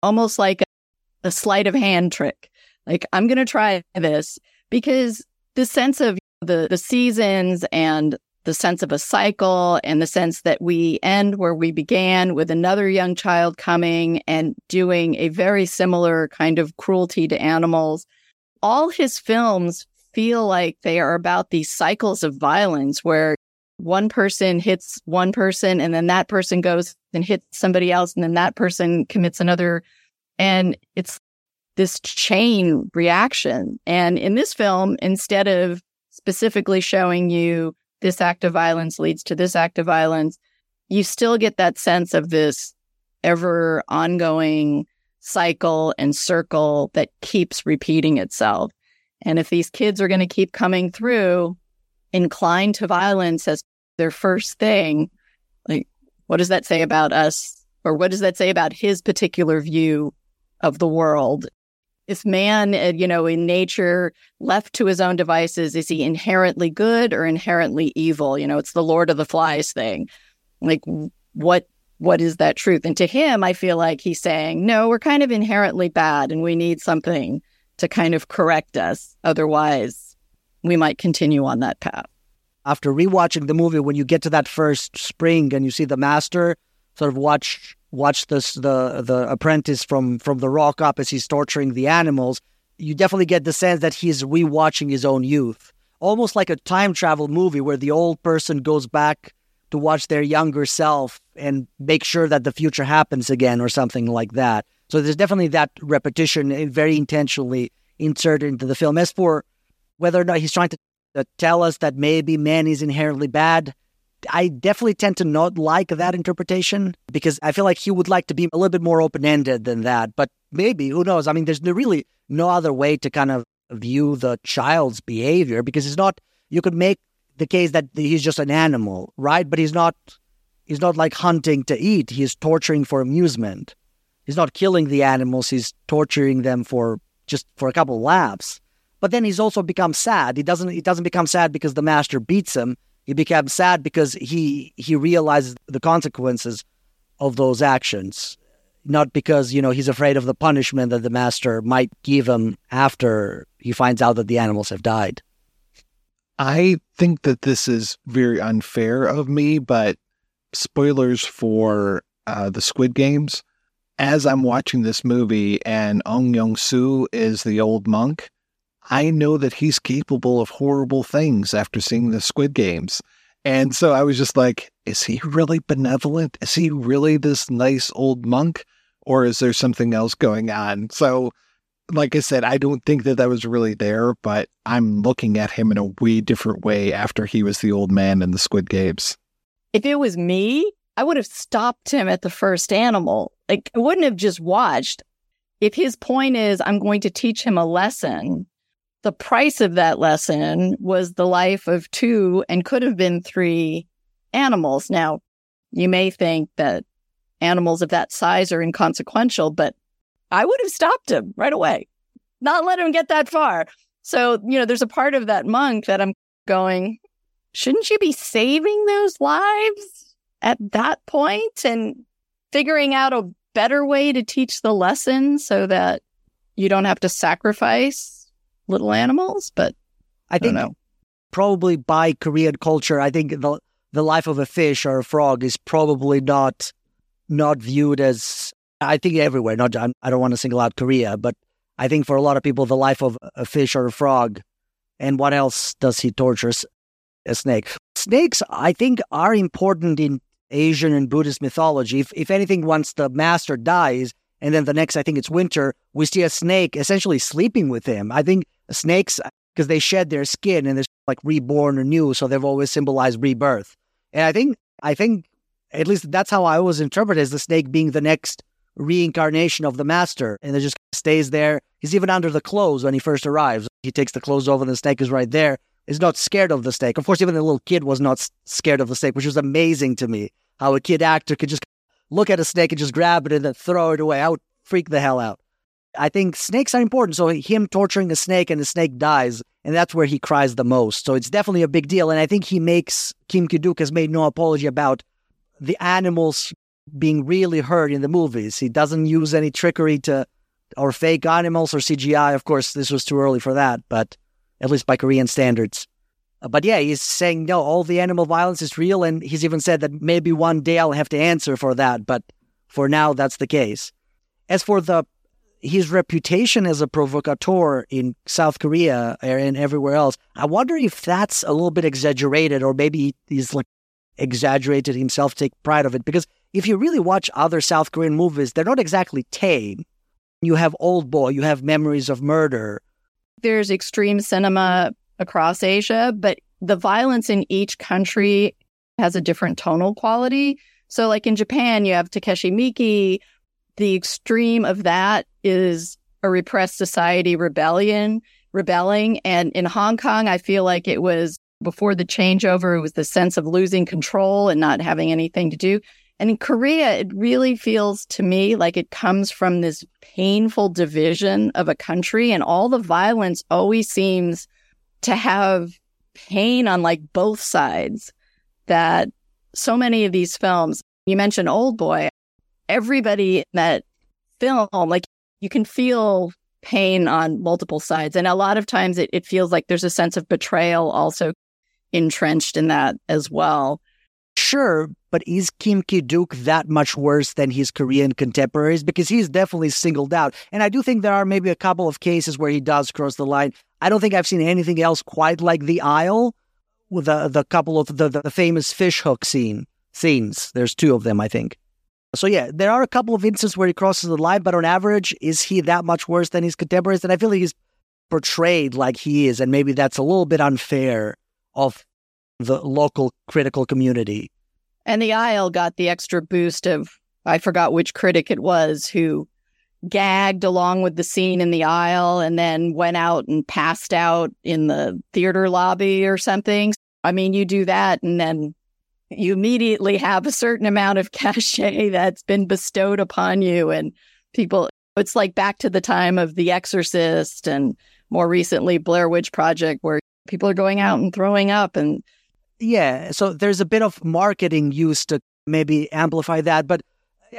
almost like a, a sleight of hand trick. Like, I'm going to try this because the sense of the, the seasons and the sense of a cycle and the sense that we end where we began with another young child coming and doing a very similar kind of cruelty to animals. All his films feel like they are about these cycles of violence where one person hits one person and then that person goes and hits somebody else and then that person commits another. And it's this chain reaction. And in this film, instead of specifically showing you this act of violence leads to this act of violence, you still get that sense of this ever ongoing cycle and circle that keeps repeating itself. And if these kids are going to keep coming through inclined to violence as their first thing, like, what does that say about us? Or what does that say about his particular view of the world if man, uh, you know, in nature, left to his own devices, is he inherently good or inherently evil? You know, it's the Lord of the Flies thing. Like, what what is that truth? And to him, I feel like he's saying, no, we're kind of inherently bad, and we need something to kind of correct us. Otherwise, we might continue on that path. After rewatching the movie, when you get to that first spring and you see the master sort of watch watch this the the apprentice from from the rock up as he's torturing the animals, you definitely get the sense that he's rewatching his own youth, almost like a time travel movie where the old person goes back to watch their younger self and make sure that the future happens again or something like that. So there's definitely that repetition very intentionally inserted into the film. As for whether or not he's trying to uh, tell us that maybe man is inherently bad, I definitely tend to not like that interpretation because I feel like he would like to be a little bit more open ended than that. But maybe, who knows? I mean, there's really no other way to kind of view the child's behavior because it's not, you could make the case that he's just an animal, right? But he's not, he's not like hunting to eat. He's torturing for amusement. He's not killing the animals. He's torturing them for just for a couple laughs. But then he's also become sad. He doesn't, he doesn't become sad because the master beats him he became sad because he he realizes the consequences of those actions, not because you know he's afraid of the punishment that the master might give him after he finds out that the animals have died. I think that this is very unfair of me, but spoilers for uh, the Squid Games. As I'm watching this movie and Ong Yong Soo is the old monk, I know that he's capable of horrible things after seeing the Squid Games. And so I was just like, is he really benevolent? Is he really this nice old monk? Or is there something else going on? So, like I said, I don't think that that was really there, but I'm looking at him in a way different way after he was the old man in the Squid Games. If it was me, I would have stopped him at the first animal. Like, I wouldn't have just watched. If his point is, I'm going to teach him a lesson, the price of that lesson was the life of two and could have been three animals. Now, you may think that animals of that size are inconsequential, but I would have stopped him right away, not let him get that far. So, you know, there's a part of that monk that I'm going, shouldn't you be saving those lives at that point and figuring out a better way to teach the lesson so that you don't have to sacrifice little animals, but I, I think know. probably by Korean culture, I think the the life of a fish or a frog is probably not not viewed as I think everywhere. Not I don't want to single out Korea, but I think for a lot of people, the life of a fish or a frog, and what else does he torture? A snake. Snakes, I think, are important in Asian and Buddhist mythology. If, if anything, once the master dies, and then the next, I think it's winter, we see a snake essentially sleeping with him. I think snakes, because they shed their skin and they're like reborn or new, so they've always symbolized rebirth. And I think, I think, at least that's how I always interpret as the snake being the next reincarnation of the master, and it just stays there. He's even under the clothes when he first arrives. He takes the clothes off, and the snake is right there. He's not scared of the snake. Of course, even the little kid was not scared of the snake, which was amazing to me. How a kid actor could just look at a snake and just grab it and then throw it away. I would freak the hell out. I think snakes are important. So him torturing a snake and the snake dies, and that's where he cries the most. So it's definitely a big deal. And I think he makes Kim Ki-duk has made no apology about the animals being really hurt in the movies. He doesn't use any trickery to or fake animals or CGI. Of course, this was too early for that, but at least by Korean standards. Uh, but yeah, he's saying no, all the animal violence is real, and he's even said that maybe one day I'll have to answer for that. But for now, that's the case. As for the his reputation as a provocateur in South Korea and everywhere else, I wonder if that's a little bit exaggerated, or maybe he's like exaggerated himself, take pride of it. Because if you really watch other South Korean movies, they're not exactly tame. You have Old Boy, you have Memories of Murder. There's extreme cinema across Asia, but the violence in each country has a different tonal quality. So, like in Japan, you have Takashi Miike. The extreme of that is a repressed society rebellion, rebelling. And in Hong Kong, I feel like it was before the changeover, it was the sense of losing control and not having anything to do. And in Korea, it really feels to me like it comes from this painful division of a country, and all the violence always seems to have pain on like both sides. That so many of these films, you mentioned Old Boy, everybody in that film, like you can feel pain on multiple sides. And a lot of times it, it feels like there's a sense of betrayal also entrenched in that as well. Sure, but is Kim Ki-duk that much worse than his Korean contemporaries? Because he's definitely singled out. And I do think there are maybe a couple of cases where he does cross the line. I don't think I've seen anything else quite like The Isle with the, the couple of the, the famous fish hook scene scenes. There's two of them, I think. So yeah, there are a couple of instances where he crosses the line, but on average, is he that much worse than his contemporaries? And I feel like he's portrayed like he is, and maybe that's a little bit unfair of the local critical community. And the Isle got the extra boost of, I forgot which critic it was who gagged along with the scene in the Isle and then went out and passed out in the theater lobby or something. I mean, you do that and then you immediately have a certain amount of cachet that's been bestowed upon you. And people, it's like back to the time of The Exorcist and more recently Blair Witch Project, where people are going out and throwing up and yeah so there's a bit of marketing used to maybe amplify that but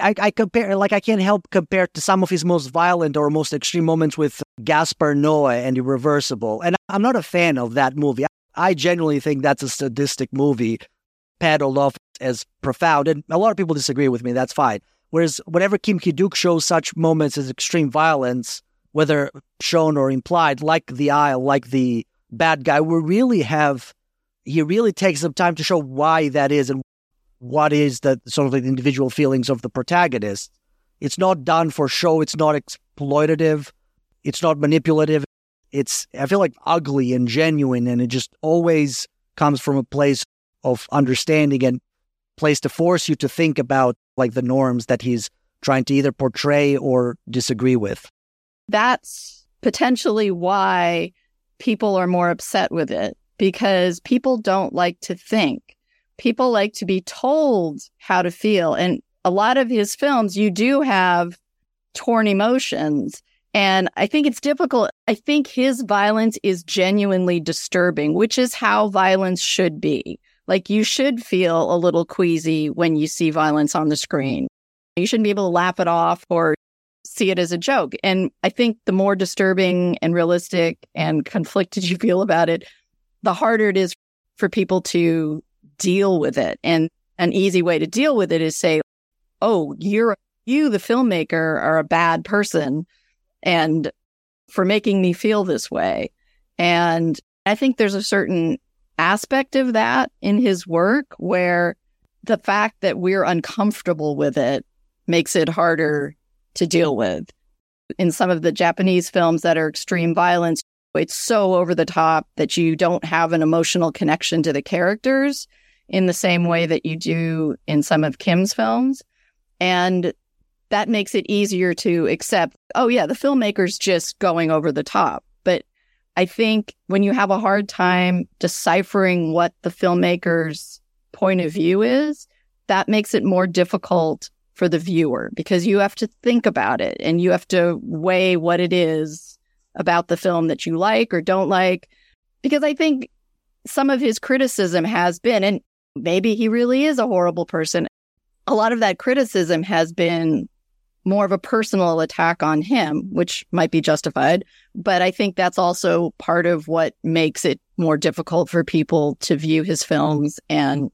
I, I, compare like I can't help compare to some of his most violent or most extreme moments with Gaspar Noé and Irreversible. And I'm not a fan of that movie. I genuinely think that's a sadistic movie, paddled off as profound. And a lot of people disagree with me. That's fine. Whereas whenever Kim Ki-duk shows such moments as extreme violence, whether shown or implied, like the Isle, like the bad guy, we really have he really takes some time to show why that is and what is the sort of the individual feelings of the protagonist. It's not done for show. It's not exploitative. It's not manipulative. It's I feel like ugly and genuine, and it just always comes from a place of understanding and place to force you to think about like the norms that he's trying to either portray or disagree with. That's potentially why people are more upset with it because people don't like to think. People like to be told how to feel. And a lot of his films, you do have torn emotions. And I think it's difficult. I think his violence is genuinely disturbing, which is how violence should be. Like you should feel a little queasy when you see violence on the screen. You shouldn't be able to laugh it off or see it as a joke. And I think the more disturbing and realistic and conflicted *laughs* you feel about it, the harder it is for people to deal with it. And an easy way to deal with it is say, oh, you're, you, the filmmaker, are a bad person and for making me feel this way. And I think there's a certain aspect of that in his work where the fact that we're uncomfortable with it makes it harder to deal with. In some of the Japanese films that are extreme violence, it's so over the top that you don't have an emotional connection to the characters in the same way that you do in some of Kim's films. And that makes it easier to accept, oh, yeah, the filmmaker's just going over the top. I think when you have a hard time deciphering what the filmmaker's point of view is, that makes it more difficult for the viewer because you have to think about it and you have to weigh what it is about the film that you like or don't like. Because I think some of his criticism has been, and maybe he really is a horrible person. A lot of that criticism has been more of a personal attack on him, which might be justified. But I think that's also part of what makes it more difficult for people to view his films and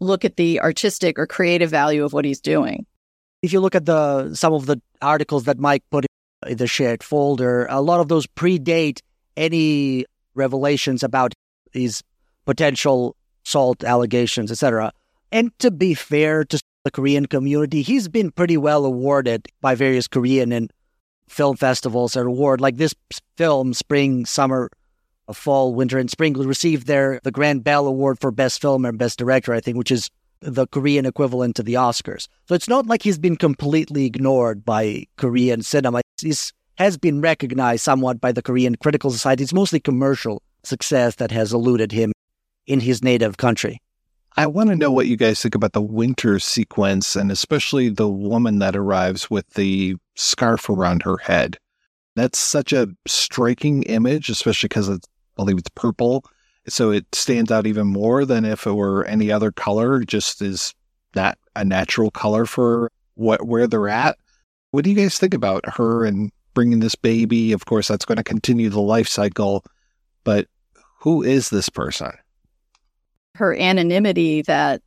look at the artistic or creative value of what he's doing. If you look at the some of the articles that Mike put in the shared folder, a lot of those predate any revelations about these potential salt allegations, etc. And to be fair to the Korean community, he's been pretty well awarded by various Korean and film festivals and award like this film, Spring, Summer, uh, Fall, Winter, and Spring received their the Grand Bell Award for Best Film and Best Director, I think, which is the Korean equivalent to the Oscars. So it's not like he's been completely ignored by Korean cinema. He has been recognized somewhat by the Korean Critical Society. It's mostly commercial success that has eluded him in his native country. I want to know what you guys think about the winter sequence and especially the woman that arrives with the scarf around her head. That's such a striking image, especially because it's, I believe it's purple. So it stands out even more than if it were any other color, just is not a natural color for what where they're at. What do you guys think about her and bringing this baby? Of course, that's going to continue the life cycle, but who is this person? Her anonymity that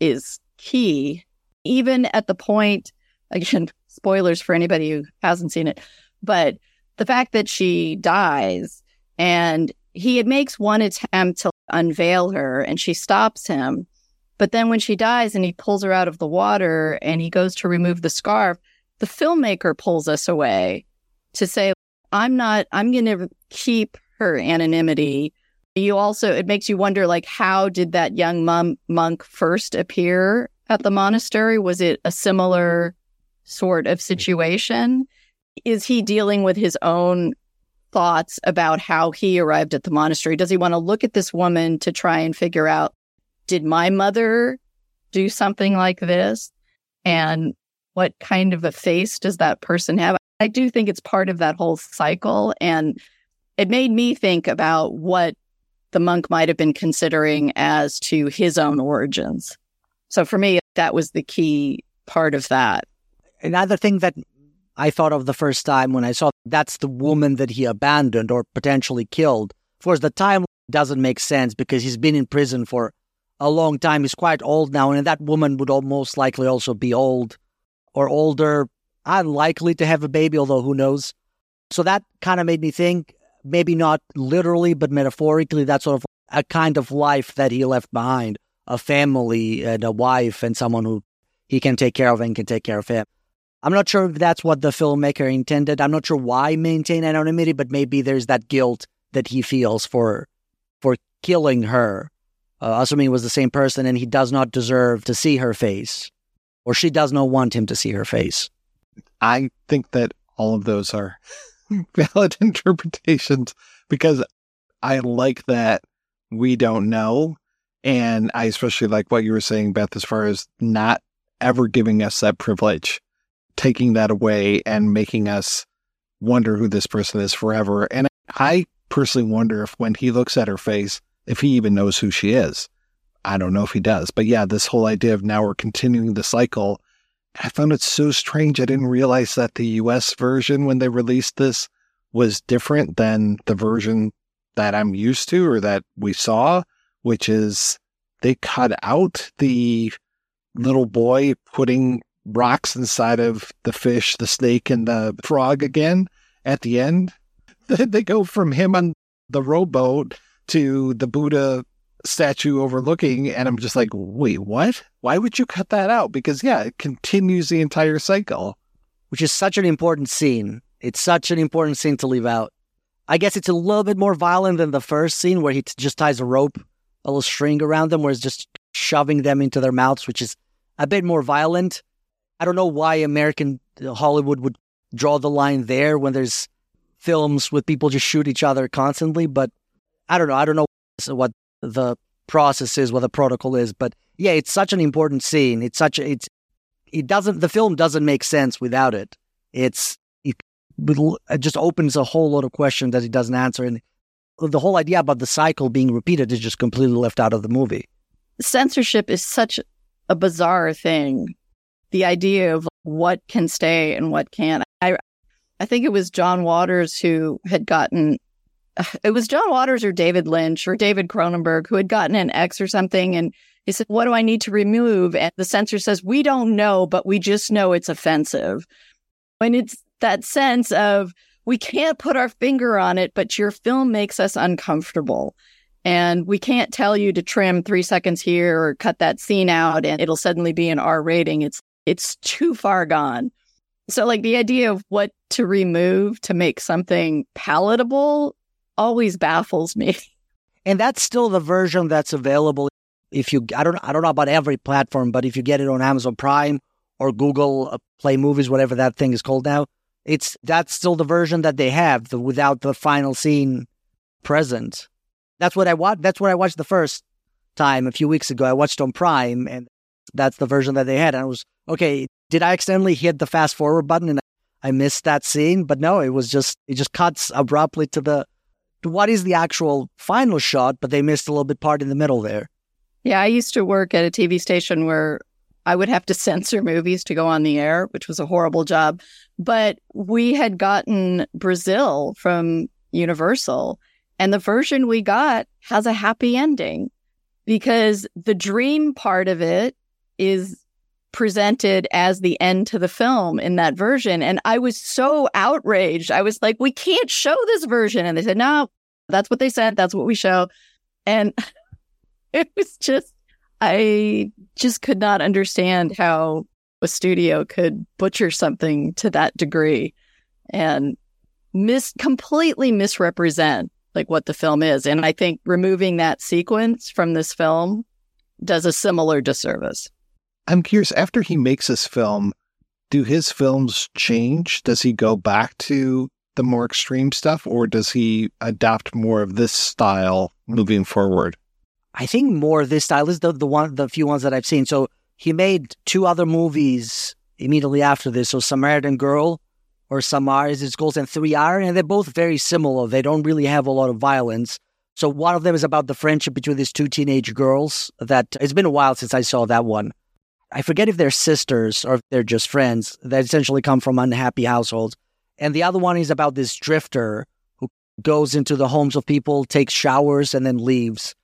is key, even at the point, again, *laughs* spoilers for anybody who hasn't seen it, but the fact that she dies and he makes one attempt to unveil her and she stops him. But then when she dies and he pulls her out of the water and he goes to remove the scarf, the filmmaker pulls us away to say, I'm not, I'm going to keep her anonymity you also, it makes you wonder, like, how did that young mom, monk first appear at the monastery? Was it a similar sort of situation? Is he dealing with his own thoughts about how he arrived at the monastery? Does he want to look at this woman to try and figure out, did my mother do something like this? And what kind of a face does that person have? I do think it's part of that whole cycle. And it made me think about what the monk might have been considering as to his own origins. So for me, that was the key part of that. Another thing that I thought of the first time when I saw that's the woman that he abandoned or potentially killed. Of course, the time doesn't make sense because he's been in prison for a long time. He's quite old now, and that woman would most likely also be old or older, unlikely to have a baby, although who knows. So that kind of made me think maybe not literally, but metaphorically, that sort of a kind of life that he left behind a family and a wife and someone who he can take care of and can take care of him. I'm not sure if that's what the filmmaker intended. I'm not sure why maintain anonymity, but maybe there's that guilt that he feels for for killing her, uh, assuming it was the same person, and he does not deserve to see her face, or she does not want him to see her face. I think that all of those are *laughs* valid interpretations because I like that we don't know. And I especially like what you were saying, Beth, as far as not ever giving us that privilege, taking that away and making us wonder who this person is forever. And I personally wonder if when he looks at her face, if he even knows who she is. I don't know if he does. But yeah, this whole idea of now we're continuing the cycle I found it so strange. I didn't realize that the US version, when they released this, was different than the version that I'm used to or that we saw, which is they cut out the little boy putting rocks inside of the fish, the snake, and the frog again at the end. *laughs* They go from him on the rowboat to the Buddha statue overlooking, and I'm just like, wait, what? Why would you cut that out? Because yeah, it continues the entire cycle. which is such an important scene. It's such an important scene to leave out. I guess it's a little bit more violent than the first scene where he t- just ties a rope, a little string around them, where it's just shoving them into their mouths, which is a bit more violent. I don't know why American uh, Hollywood would draw the line there when there's films with people just shoot each other constantly, but I don't know. I don't know what the process is, what the protocol is, but yeah, it's such an important scene. It's such a, it's it doesn't the film doesn't make sense without it. It's it, it just opens a whole lot of questions that it doesn't answer, and the whole idea about the cycle being repeated is just completely left out of the movie. Censorship is such a bizarre thing. The idea of what can stay and what can't. I I think it was John Waters who had gotten *sighs* it was John Waters or David Lynch or David Cronenberg who had gotten an X or something and he said, What do I need to remove? And the censor says, We don't know, but we just know it's offensive. And it's that sense of we can't put our finger on it, but your film makes us uncomfortable. And we can't tell you to trim three seconds here or cut that scene out and it'll suddenly be an R rating. It's it's too far gone. So like the idea of what to remove to make something palatable always baffles me. *laughs* And that's still the version that's available if you I don't I don't know about every platform, but if you get it on Amazon Prime or Google uh, Play Movies, whatever that thing is called now, it's that's still the version that they have the, without the final scene present. That's what I watched. That's what I watched the first time a few weeks ago. I watched on Prime, and that's the version that they had. And I was okay. Did I accidentally hit the fast forward button and I missed that scene? But no, it was just it just cuts abruptly to the what is the actual final shot, but they missed a little bit part in the middle there. Yeah, I used to work at a TV station where I would have to *laughs* censor movies to go on the air, which was a horrible job. But we had gotten Brazil from Universal, and the version we got has a happy ending because the dream part of it is presented as the end to the film in that version. And I was so outraged. I was like, we can't show this version. And they said, no, that's what they said. That's what we show. And *laughs* it was just, I just could not understand how a studio could butcher something to that degree and mis completely misrepresent like what the film is. And I think removing that sequence from this film does a similar disservice. I'm curious, after he makes this film, do his films change? Does he go back to the more extreme stuff or does he adopt more of this style moving forward? I think more of this style is the the one the few ones that I've seen. So he made two other movies immediately after this. So Samaritan Girl or Samar as it's called and Three Iron, and they're both very similar. They don't really have a lot of violence. So one of them is about the friendship between these two teenage girls. That it's been a while since I saw that one. I forget if they're sisters or if they're just friends that essentially come from unhappy households. And the other one is about this drifter who goes into the homes of people, takes showers, and then leaves.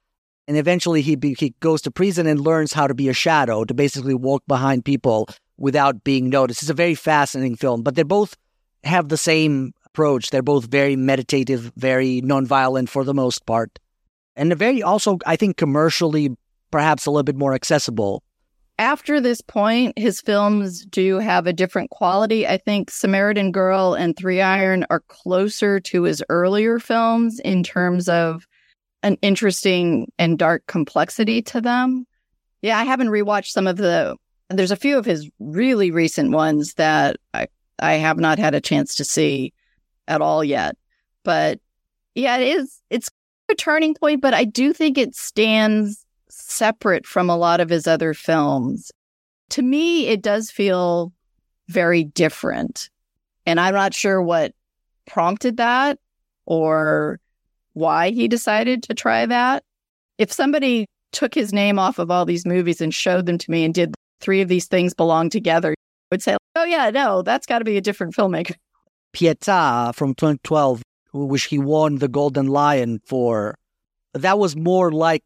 And eventually he, be, he goes to prison and learns how to be a shadow, to basically walk behind people without being noticed. It's a very fascinating film, but they both have the same approach. They're both very meditative, very nonviolent for the most part. And very also, I think, commercially, perhaps a little bit more accessible after this point, his films do have a different quality. I think Samaritan Girl and Three Iron are closer to his earlier films in terms of an interesting and dark complexity to them. Yeah, I haven't rewatched some of the. There's a few of his really recent ones that I I have not had a chance to see at all yet. But yeah, it is. It's a turning point, but I do think it stands separate from a lot of his other films. To me, it does feel very different. And I'm not sure what prompted that or why he decided to try that. If somebody took his name off of all these movies and showed them to me and did three of these things belong together, I would say, oh, yeah, no, that's got to be a different filmmaker. Pietà from 2012, which he won the Golden Lion for, that was more like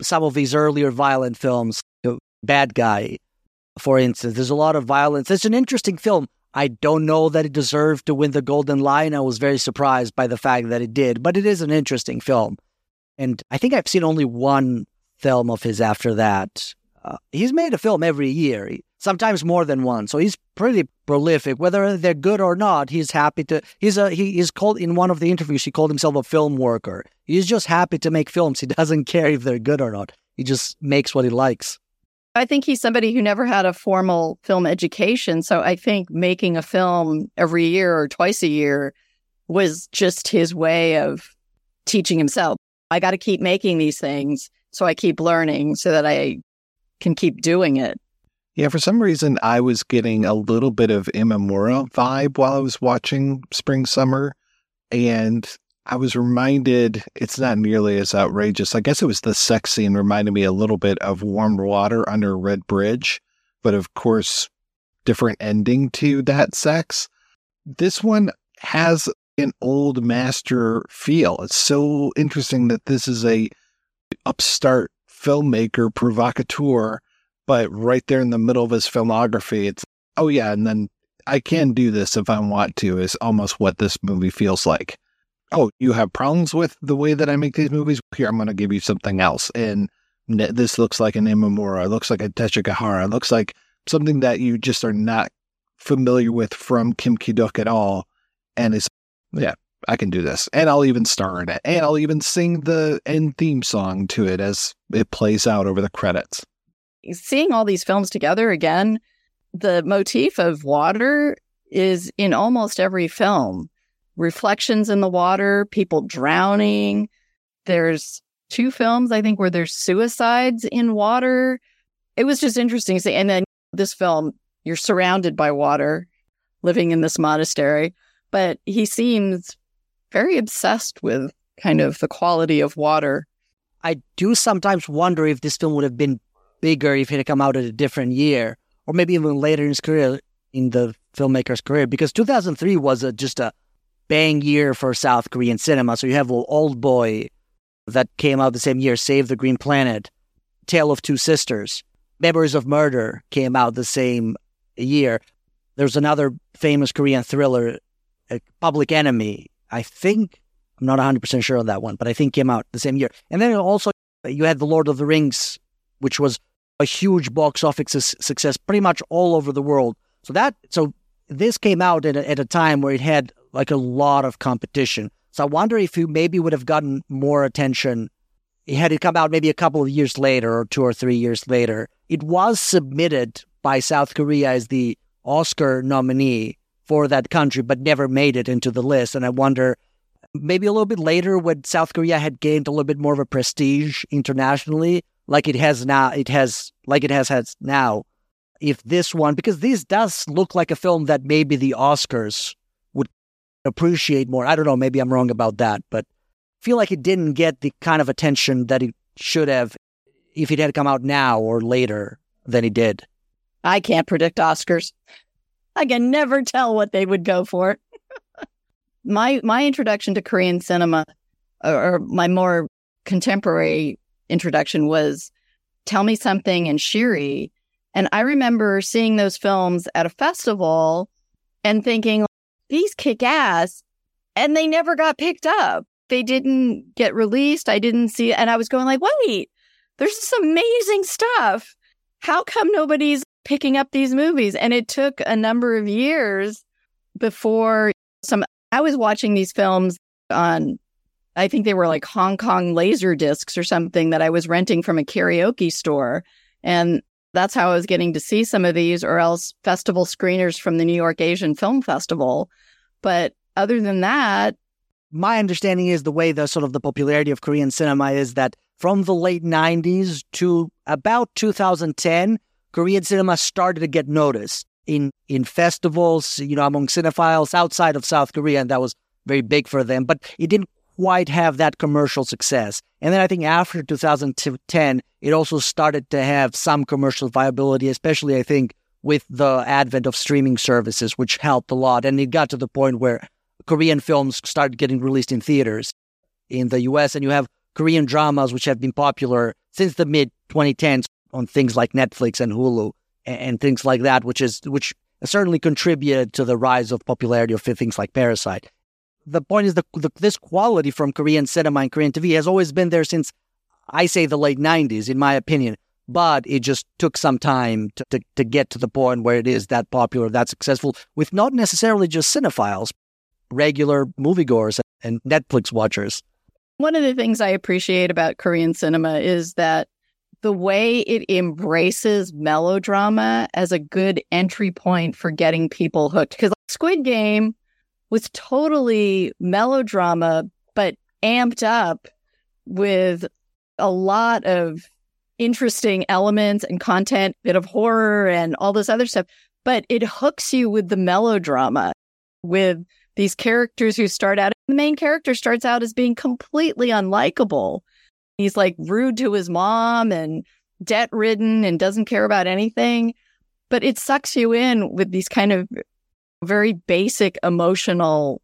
some of these earlier violent films, Bad Guy, for instance. There's a lot of violence. It's an interesting film. I don't know that it deserved to win the Golden Lion. I was very surprised by the fact that it did, but it is an interesting film. And I think I've seen only one film of his after that. Uh, he's made a film every year, sometimes more than one. So he's pretty prolific. Whether they're good or not, he's happy to. He's a he is called in one of the interviews. He called himself a film worker. He's just happy to make films. He doesn't *laughs* care if they're good or not. He just makes what he likes. I think he's somebody who never had a formal film education. So I think making a film every year or twice a year was just his way of teaching himself. I got to keep making these things. So I keep learning so that I can keep doing it. Yeah, for some reason, I was getting a little bit of Imamura vibe while I was watching Spring Summer. And I was reminded it's not nearly as outrageous. I guess it was the sex scene reminded me a little bit of Warm Water under Red Bridge, but of course, different ending to that sex. This one has an old master feel. It's so interesting that this is a upstart filmmaker provocateur, but right there in the middle of his filmography, it's oh yeah, and then I can do this if I want to is almost what this movie feels like. Oh, you have problems with the way that I make these movies? Here, I'm going to give you something else. And this looks like an Imamura. It looks like a Teshigahara. It looks like something that you just are not familiar with from Kim Ki-duk at all. And it's, yeah, I can do this. And I'll even star in it. And I'll even sing the end theme song to it as it plays out over the credits. Seeing all these films together again, the motif of water is in almost every film. Reflections in the water, people drowning. There's two films, I think, where there's suicides in water. It was just interesting to see. And then this film, you're surrounded by water, living in this monastery. But he seems very obsessed with kind of the quality of water. I do sometimes wonder if this film would have been bigger if it had come out at a different year, or maybe even later in his career, in the filmmaker's career, because 2003 was a, just a bang year for South Korean cinema. So you have Old Boy that came out the same year, Save the Green Planet, Tale of Two Sisters, Memories of Murder came out the same year. There's another famous Korean thriller, Public Enemy, I think I'm not 100% sure on that one, but I think came out the same year. And then also you had The Lord of the Rings, which was a huge box office success pretty much all over the world. So that so this came out at a, at a time where it had like a lot of competition. So I wonder if you maybe would have gotten more attention had it come out maybe a couple of years later or two or three years later. It was submitted by South Korea as the Oscar nominee for that country, but never made it into the list. And I wonder, maybe a little bit later, when South Korea had gained a little bit more of a prestige internationally, like it has now, it has like it has had now. If this one, because this does look like a film that maybe the Oscars would appreciate more. I don't know. Maybe I'm wrong about that, but I feel like it didn't get the kind of attention that it should have if it had come out now or later than it did. I can't predict Oscars. I can never tell what they would go for. *laughs* my my introduction to Korean cinema, or, or my more contemporary introduction, was Tell Me Something and Shiri. And I remember seeing those films at a festival and thinking, these kick ass. And they never got picked up. They didn't get released. I didn't see And I was going like, wait, there's this amazing stuff. How come nobody's picking up these movies. And it took a number of years before some, I was watching these films on, I think they were like Hong Kong laser discs or something that I was renting from a karaoke store. And that's how I was getting to see some of these, or else festival screeners from the New York Asian Film Festival. But other than that, my understanding is the way the sort of the popularity of Korean cinema is that from the late 90s to about 2010, Korean cinema started to get noticed in in festivals, you know, among cinephiles outside of South Korea, and that was very big for them. But it didn't quite have that commercial success. And then I think after 2010, it also started to have some commercial viability, especially I think with the advent of streaming services, which helped a lot. And it got to the point where Korean films started getting released in theaters in the US, and you have Korean dramas which have been popular since the mid 2010s on things like Netflix and Hulu and, and things like that, which is which certainly contributed to the rise of popularity of things like Parasite. The point is the, the this quality from Korean cinema and Korean TV has always been there since I say the late '90s, in my opinion. But it just took some time to, to, to get to the point where it is that popular, that successful, with not necessarily just cinephiles, regular moviegoers and Netflix watchers. One of the things I appreciate about Korean cinema is that the way it embraces melodrama as a good entry point for getting people hooked. Because Squid Game was totally melodrama, but amped up with a lot of interesting elements and content, bit of horror and all this other stuff. But it hooks you with the melodrama, with these characters who start out. The main character starts out as being completely unlikable. He's like rude to his mom and debt ridden and doesn't care about anything. But it sucks you in with these kind of very basic emotional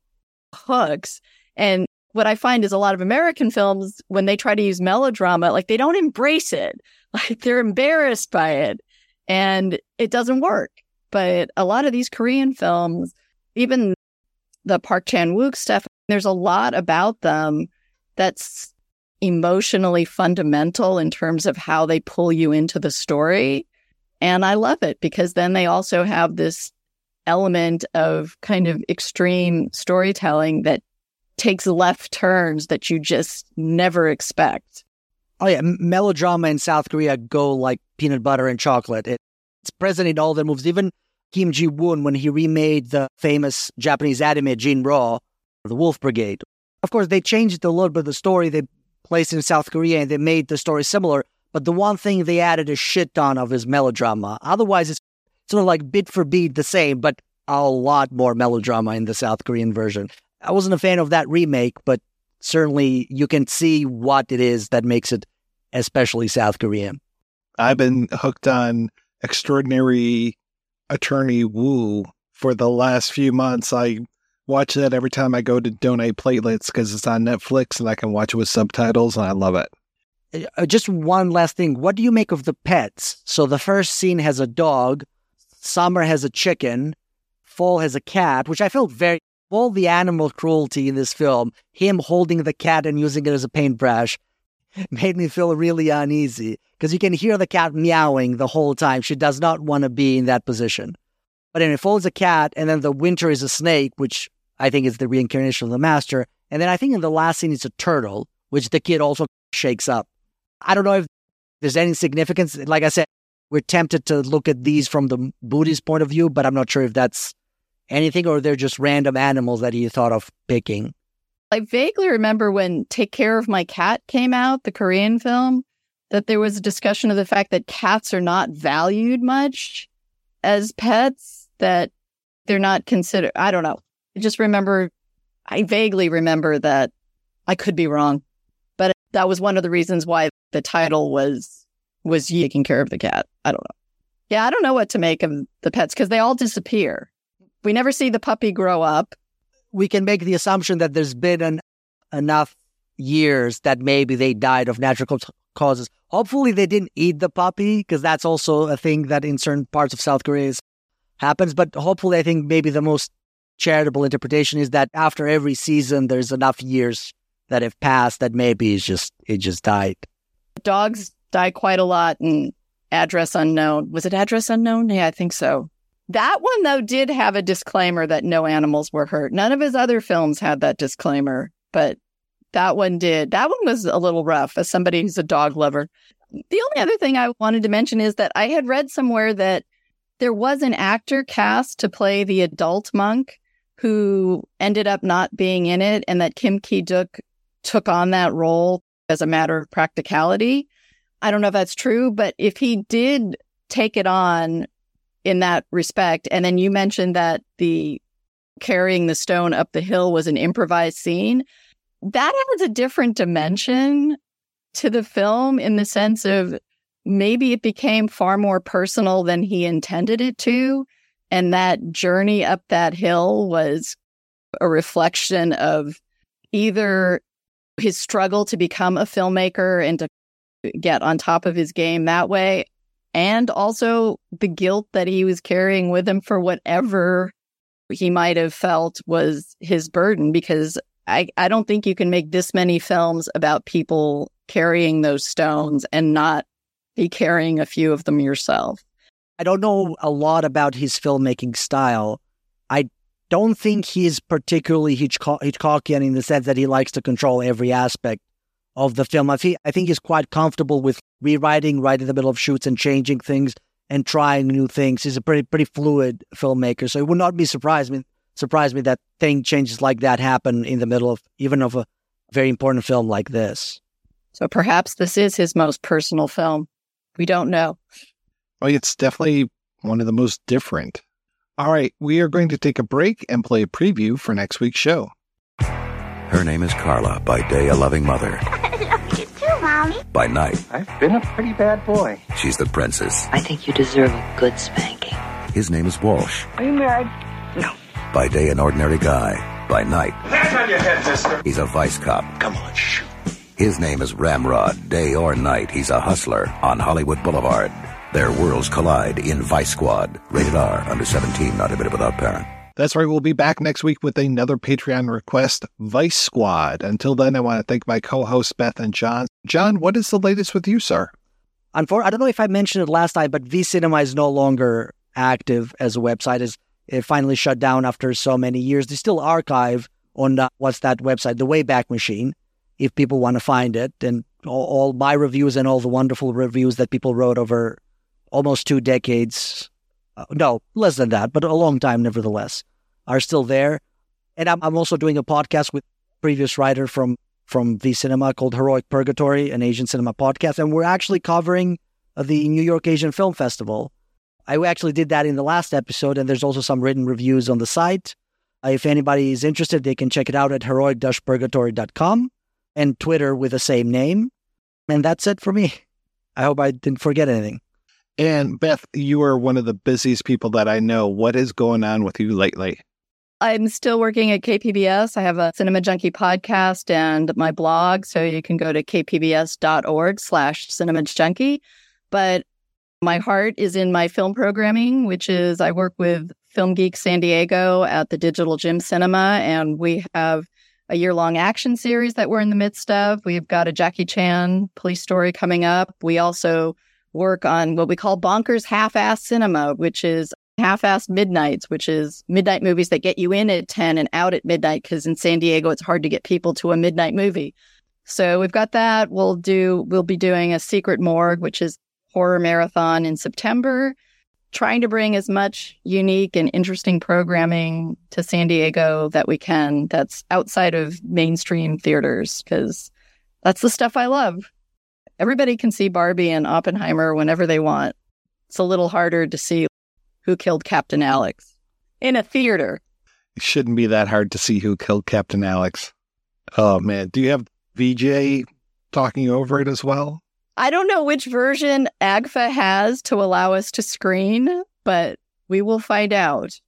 hooks. And what I find is a lot of American films, when they try to use melodrama, like they don't embrace it. *laughs* Like they're embarrassed by it and it doesn't work. But a lot of these Korean films, even the Park Chan Wook stuff, there's a lot about them that's emotionally fundamental in terms of how they pull you into the story. And I love it because then they also have this element of kind of extreme storytelling that takes left turns that you just never expect. Oh yeah, melodrama in South Korea go like peanut butter and chocolate. It, it's present in all their movies. Even Kim Ji Woon, when he remade the famous Japanese anime Jin-Roh, The Wolf Brigade. Of course, they changed a little bit of the story. They placed in South Korea and they made the story similar. But the one thing they added a shit ton of is melodrama. Otherwise, it's sort of like bit for beat the same, but a lot more melodrama in the South Korean version. I wasn't a fan of that remake, but certainly you can see what it is that makes it especially South Korean. I've been hooked on Extraordinary Attorney Woo for the last few months. I watch that every time I go to donate platelets because it's on Netflix and I can watch it with subtitles and I love it. Uh, just one last thing. What do you make of the pets? So the first scene has a dog, Summer has a chicken, Fall has a cat, which I felt very all the animal cruelty in this film, him holding the cat and using it as a paintbrush, *laughs* made me feel really uneasy because you can hear the cat meowing the whole time. She does not want to be in that position. But then it falls a cat, and then the winter is a snake, which I think is the reincarnation of the master. And then I think in the last scene it's a turtle, which the kid also shakes up. I don't know if there's any significance. Like I said, we're tempted to look at these from the Buddhist point of view, but I'm not sure if that's anything or they're just random animals that he thought of picking. I vaguely remember when Take Care of My Cat came out, the Korean film, that there was a discussion of the fact that cats are not valued much as pets, that they're not considered. I don't know. I just remember, I vaguely remember that I could be wrong, but that was one of the reasons why the title was, was taking care of the cat. I don't know. Yeah, I don't know what to make of the pets because they all disappear. We never see the puppy grow up. We can make the assumption that there's been an, enough years that maybe they died of natural causes. Hopefully, they didn't eat the puppy because that's also a thing that in certain parts of South Korea happens. But hopefully, I think maybe the most charitable interpretation is that after every season, there's enough years that have passed that maybe it's just it just died. Dogs die quite a lot and address unknown. Was it address unknown? Yeah, I think so. That one, though, did have a disclaimer that no animals were hurt. None of his other films had that disclaimer, but that one did. That one was a little rough as somebody who's a dog lover. The only other thing I wanted to mention is that I had read somewhere that there was an actor cast to play the adult monk who ended up not being in it, and that Kim Ki Duk took on that role as a matter of practicality. I don't know if that's true, but if he did take it on in that respect. And then you mentioned that the carrying the stone up the hill was an improvised scene. That adds a different dimension to the film in the sense of maybe it became far more personal than he intended it to. And that journey up that hill was a reflection of either his struggle to become a filmmaker and to get on top of his game that way, and also the guilt that he was carrying with him for whatever he might have felt was his burden because I, I don't think you can make this many films about people carrying those stones and not be carrying a few of them yourself. I don't know a lot about his filmmaking style. I don't think he's particularly Hitchcock- Hitchcockian in the sense that he likes to control every aspect of the film. I think, I think he's quite comfortable with rewriting right in the middle of shoots and changing things and trying new things. He's a pretty pretty fluid filmmaker, so it would not be surprised me surprise me that thing changes like that happen in the middle of even of a very important film like this. So perhaps this is his most personal film. We don't know. Well, it's definitely one of the most different. All right, we are going to take a break and play a preview for next week's show. Her name is Carla, by day a loving mother. *laughs* I love you too, Mommy. By night, I've been a pretty bad boy. she's the princess. I think you deserve a good spanking. His name is Walsh. Are you married? No. By day, an ordinary guy. By night, Hands on your head, mister. he's a vice cop. Come on, shoot. His name is Ramrod. Day or night, he's a hustler on Hollywood Boulevard. Their worlds collide in Vice Squad. Rated R, under 17, not admitted without parent. That's right. We'll be back next week with another Patreon request, Vice Squad. Until then, I want to thank my co-hosts Beth and John. John, what is the latest with you, sir? Unfor- I don't know if I mentioned it last time, but V Cinema is no longer active as a website. Is it finally shut down after so many years? They still archive on uh, what's that website, the Wayback Machine, if people want to find it, and all, all my reviews and all the wonderful reviews that people wrote over almost two decades. Uh, no, less than that, but a long time nevertheless, are still there. And I'm, I'm also doing a podcast with previous writer from from V Cinema called Heroic Purgatory, an Asian cinema podcast, and we're actually covering the New York Asian Film Festival. I actually did that in the last episode, and there's also some written reviews on the site. Uh, if anybody is interested, they can check it out at heroic-purgatory.com and Twitter with the same name. And that's it for me. I hope I didn't forget anything. And Beth, you are one of the busiest people that I know. What is going on with you lately? I'm still working at KPBS. I have a Cinema Junkie podcast and my blog, so you can go to kpbs.org slash cinema junkie. But my heart is in my film programming, which is I work with Film Geek San Diego at the Digital Gym Cinema, and we have a year long action series that we're in the midst of. We've got a Jackie Chan police story coming up. We also work on what we call bonkers half ass cinema, which is half assed midnights, which is midnight movies that get you in at 10 and out at midnight. Cause in San Diego, it's hard to get people to a midnight movie. So we've got that. We'll do, we'll be doing a secret morgue, which is horror marathon in September, trying to bring as much unique and interesting programming to San Diego that we can that's outside of mainstream theaters because that's the stuff I love. Everybody can see Barbie and Oppenheimer whenever they want. It's a little harder to see who killed Captain Alex in a theater. It shouldn't be that hard to see who killed Captain Alex. Oh man, do you have VJ talking over it as well? I don't know which version AGFA has to allow us to screen, but we will find out.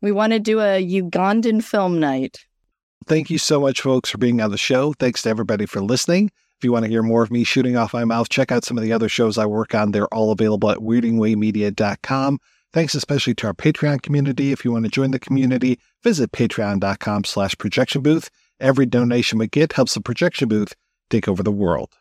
We want to do a Ugandan film night. Thank you so much, folks, for being on the show. Thanks to everybody for listening. If you want to hear more of me shooting off my mouth, check out some of the other shows I work on. They're all available at weirdingwaymedia.com. Thanks especially to our Patreon community. If you want to join the community, visit patreon.com slash projection booth. Every donation we get helps the projection booth take over the world.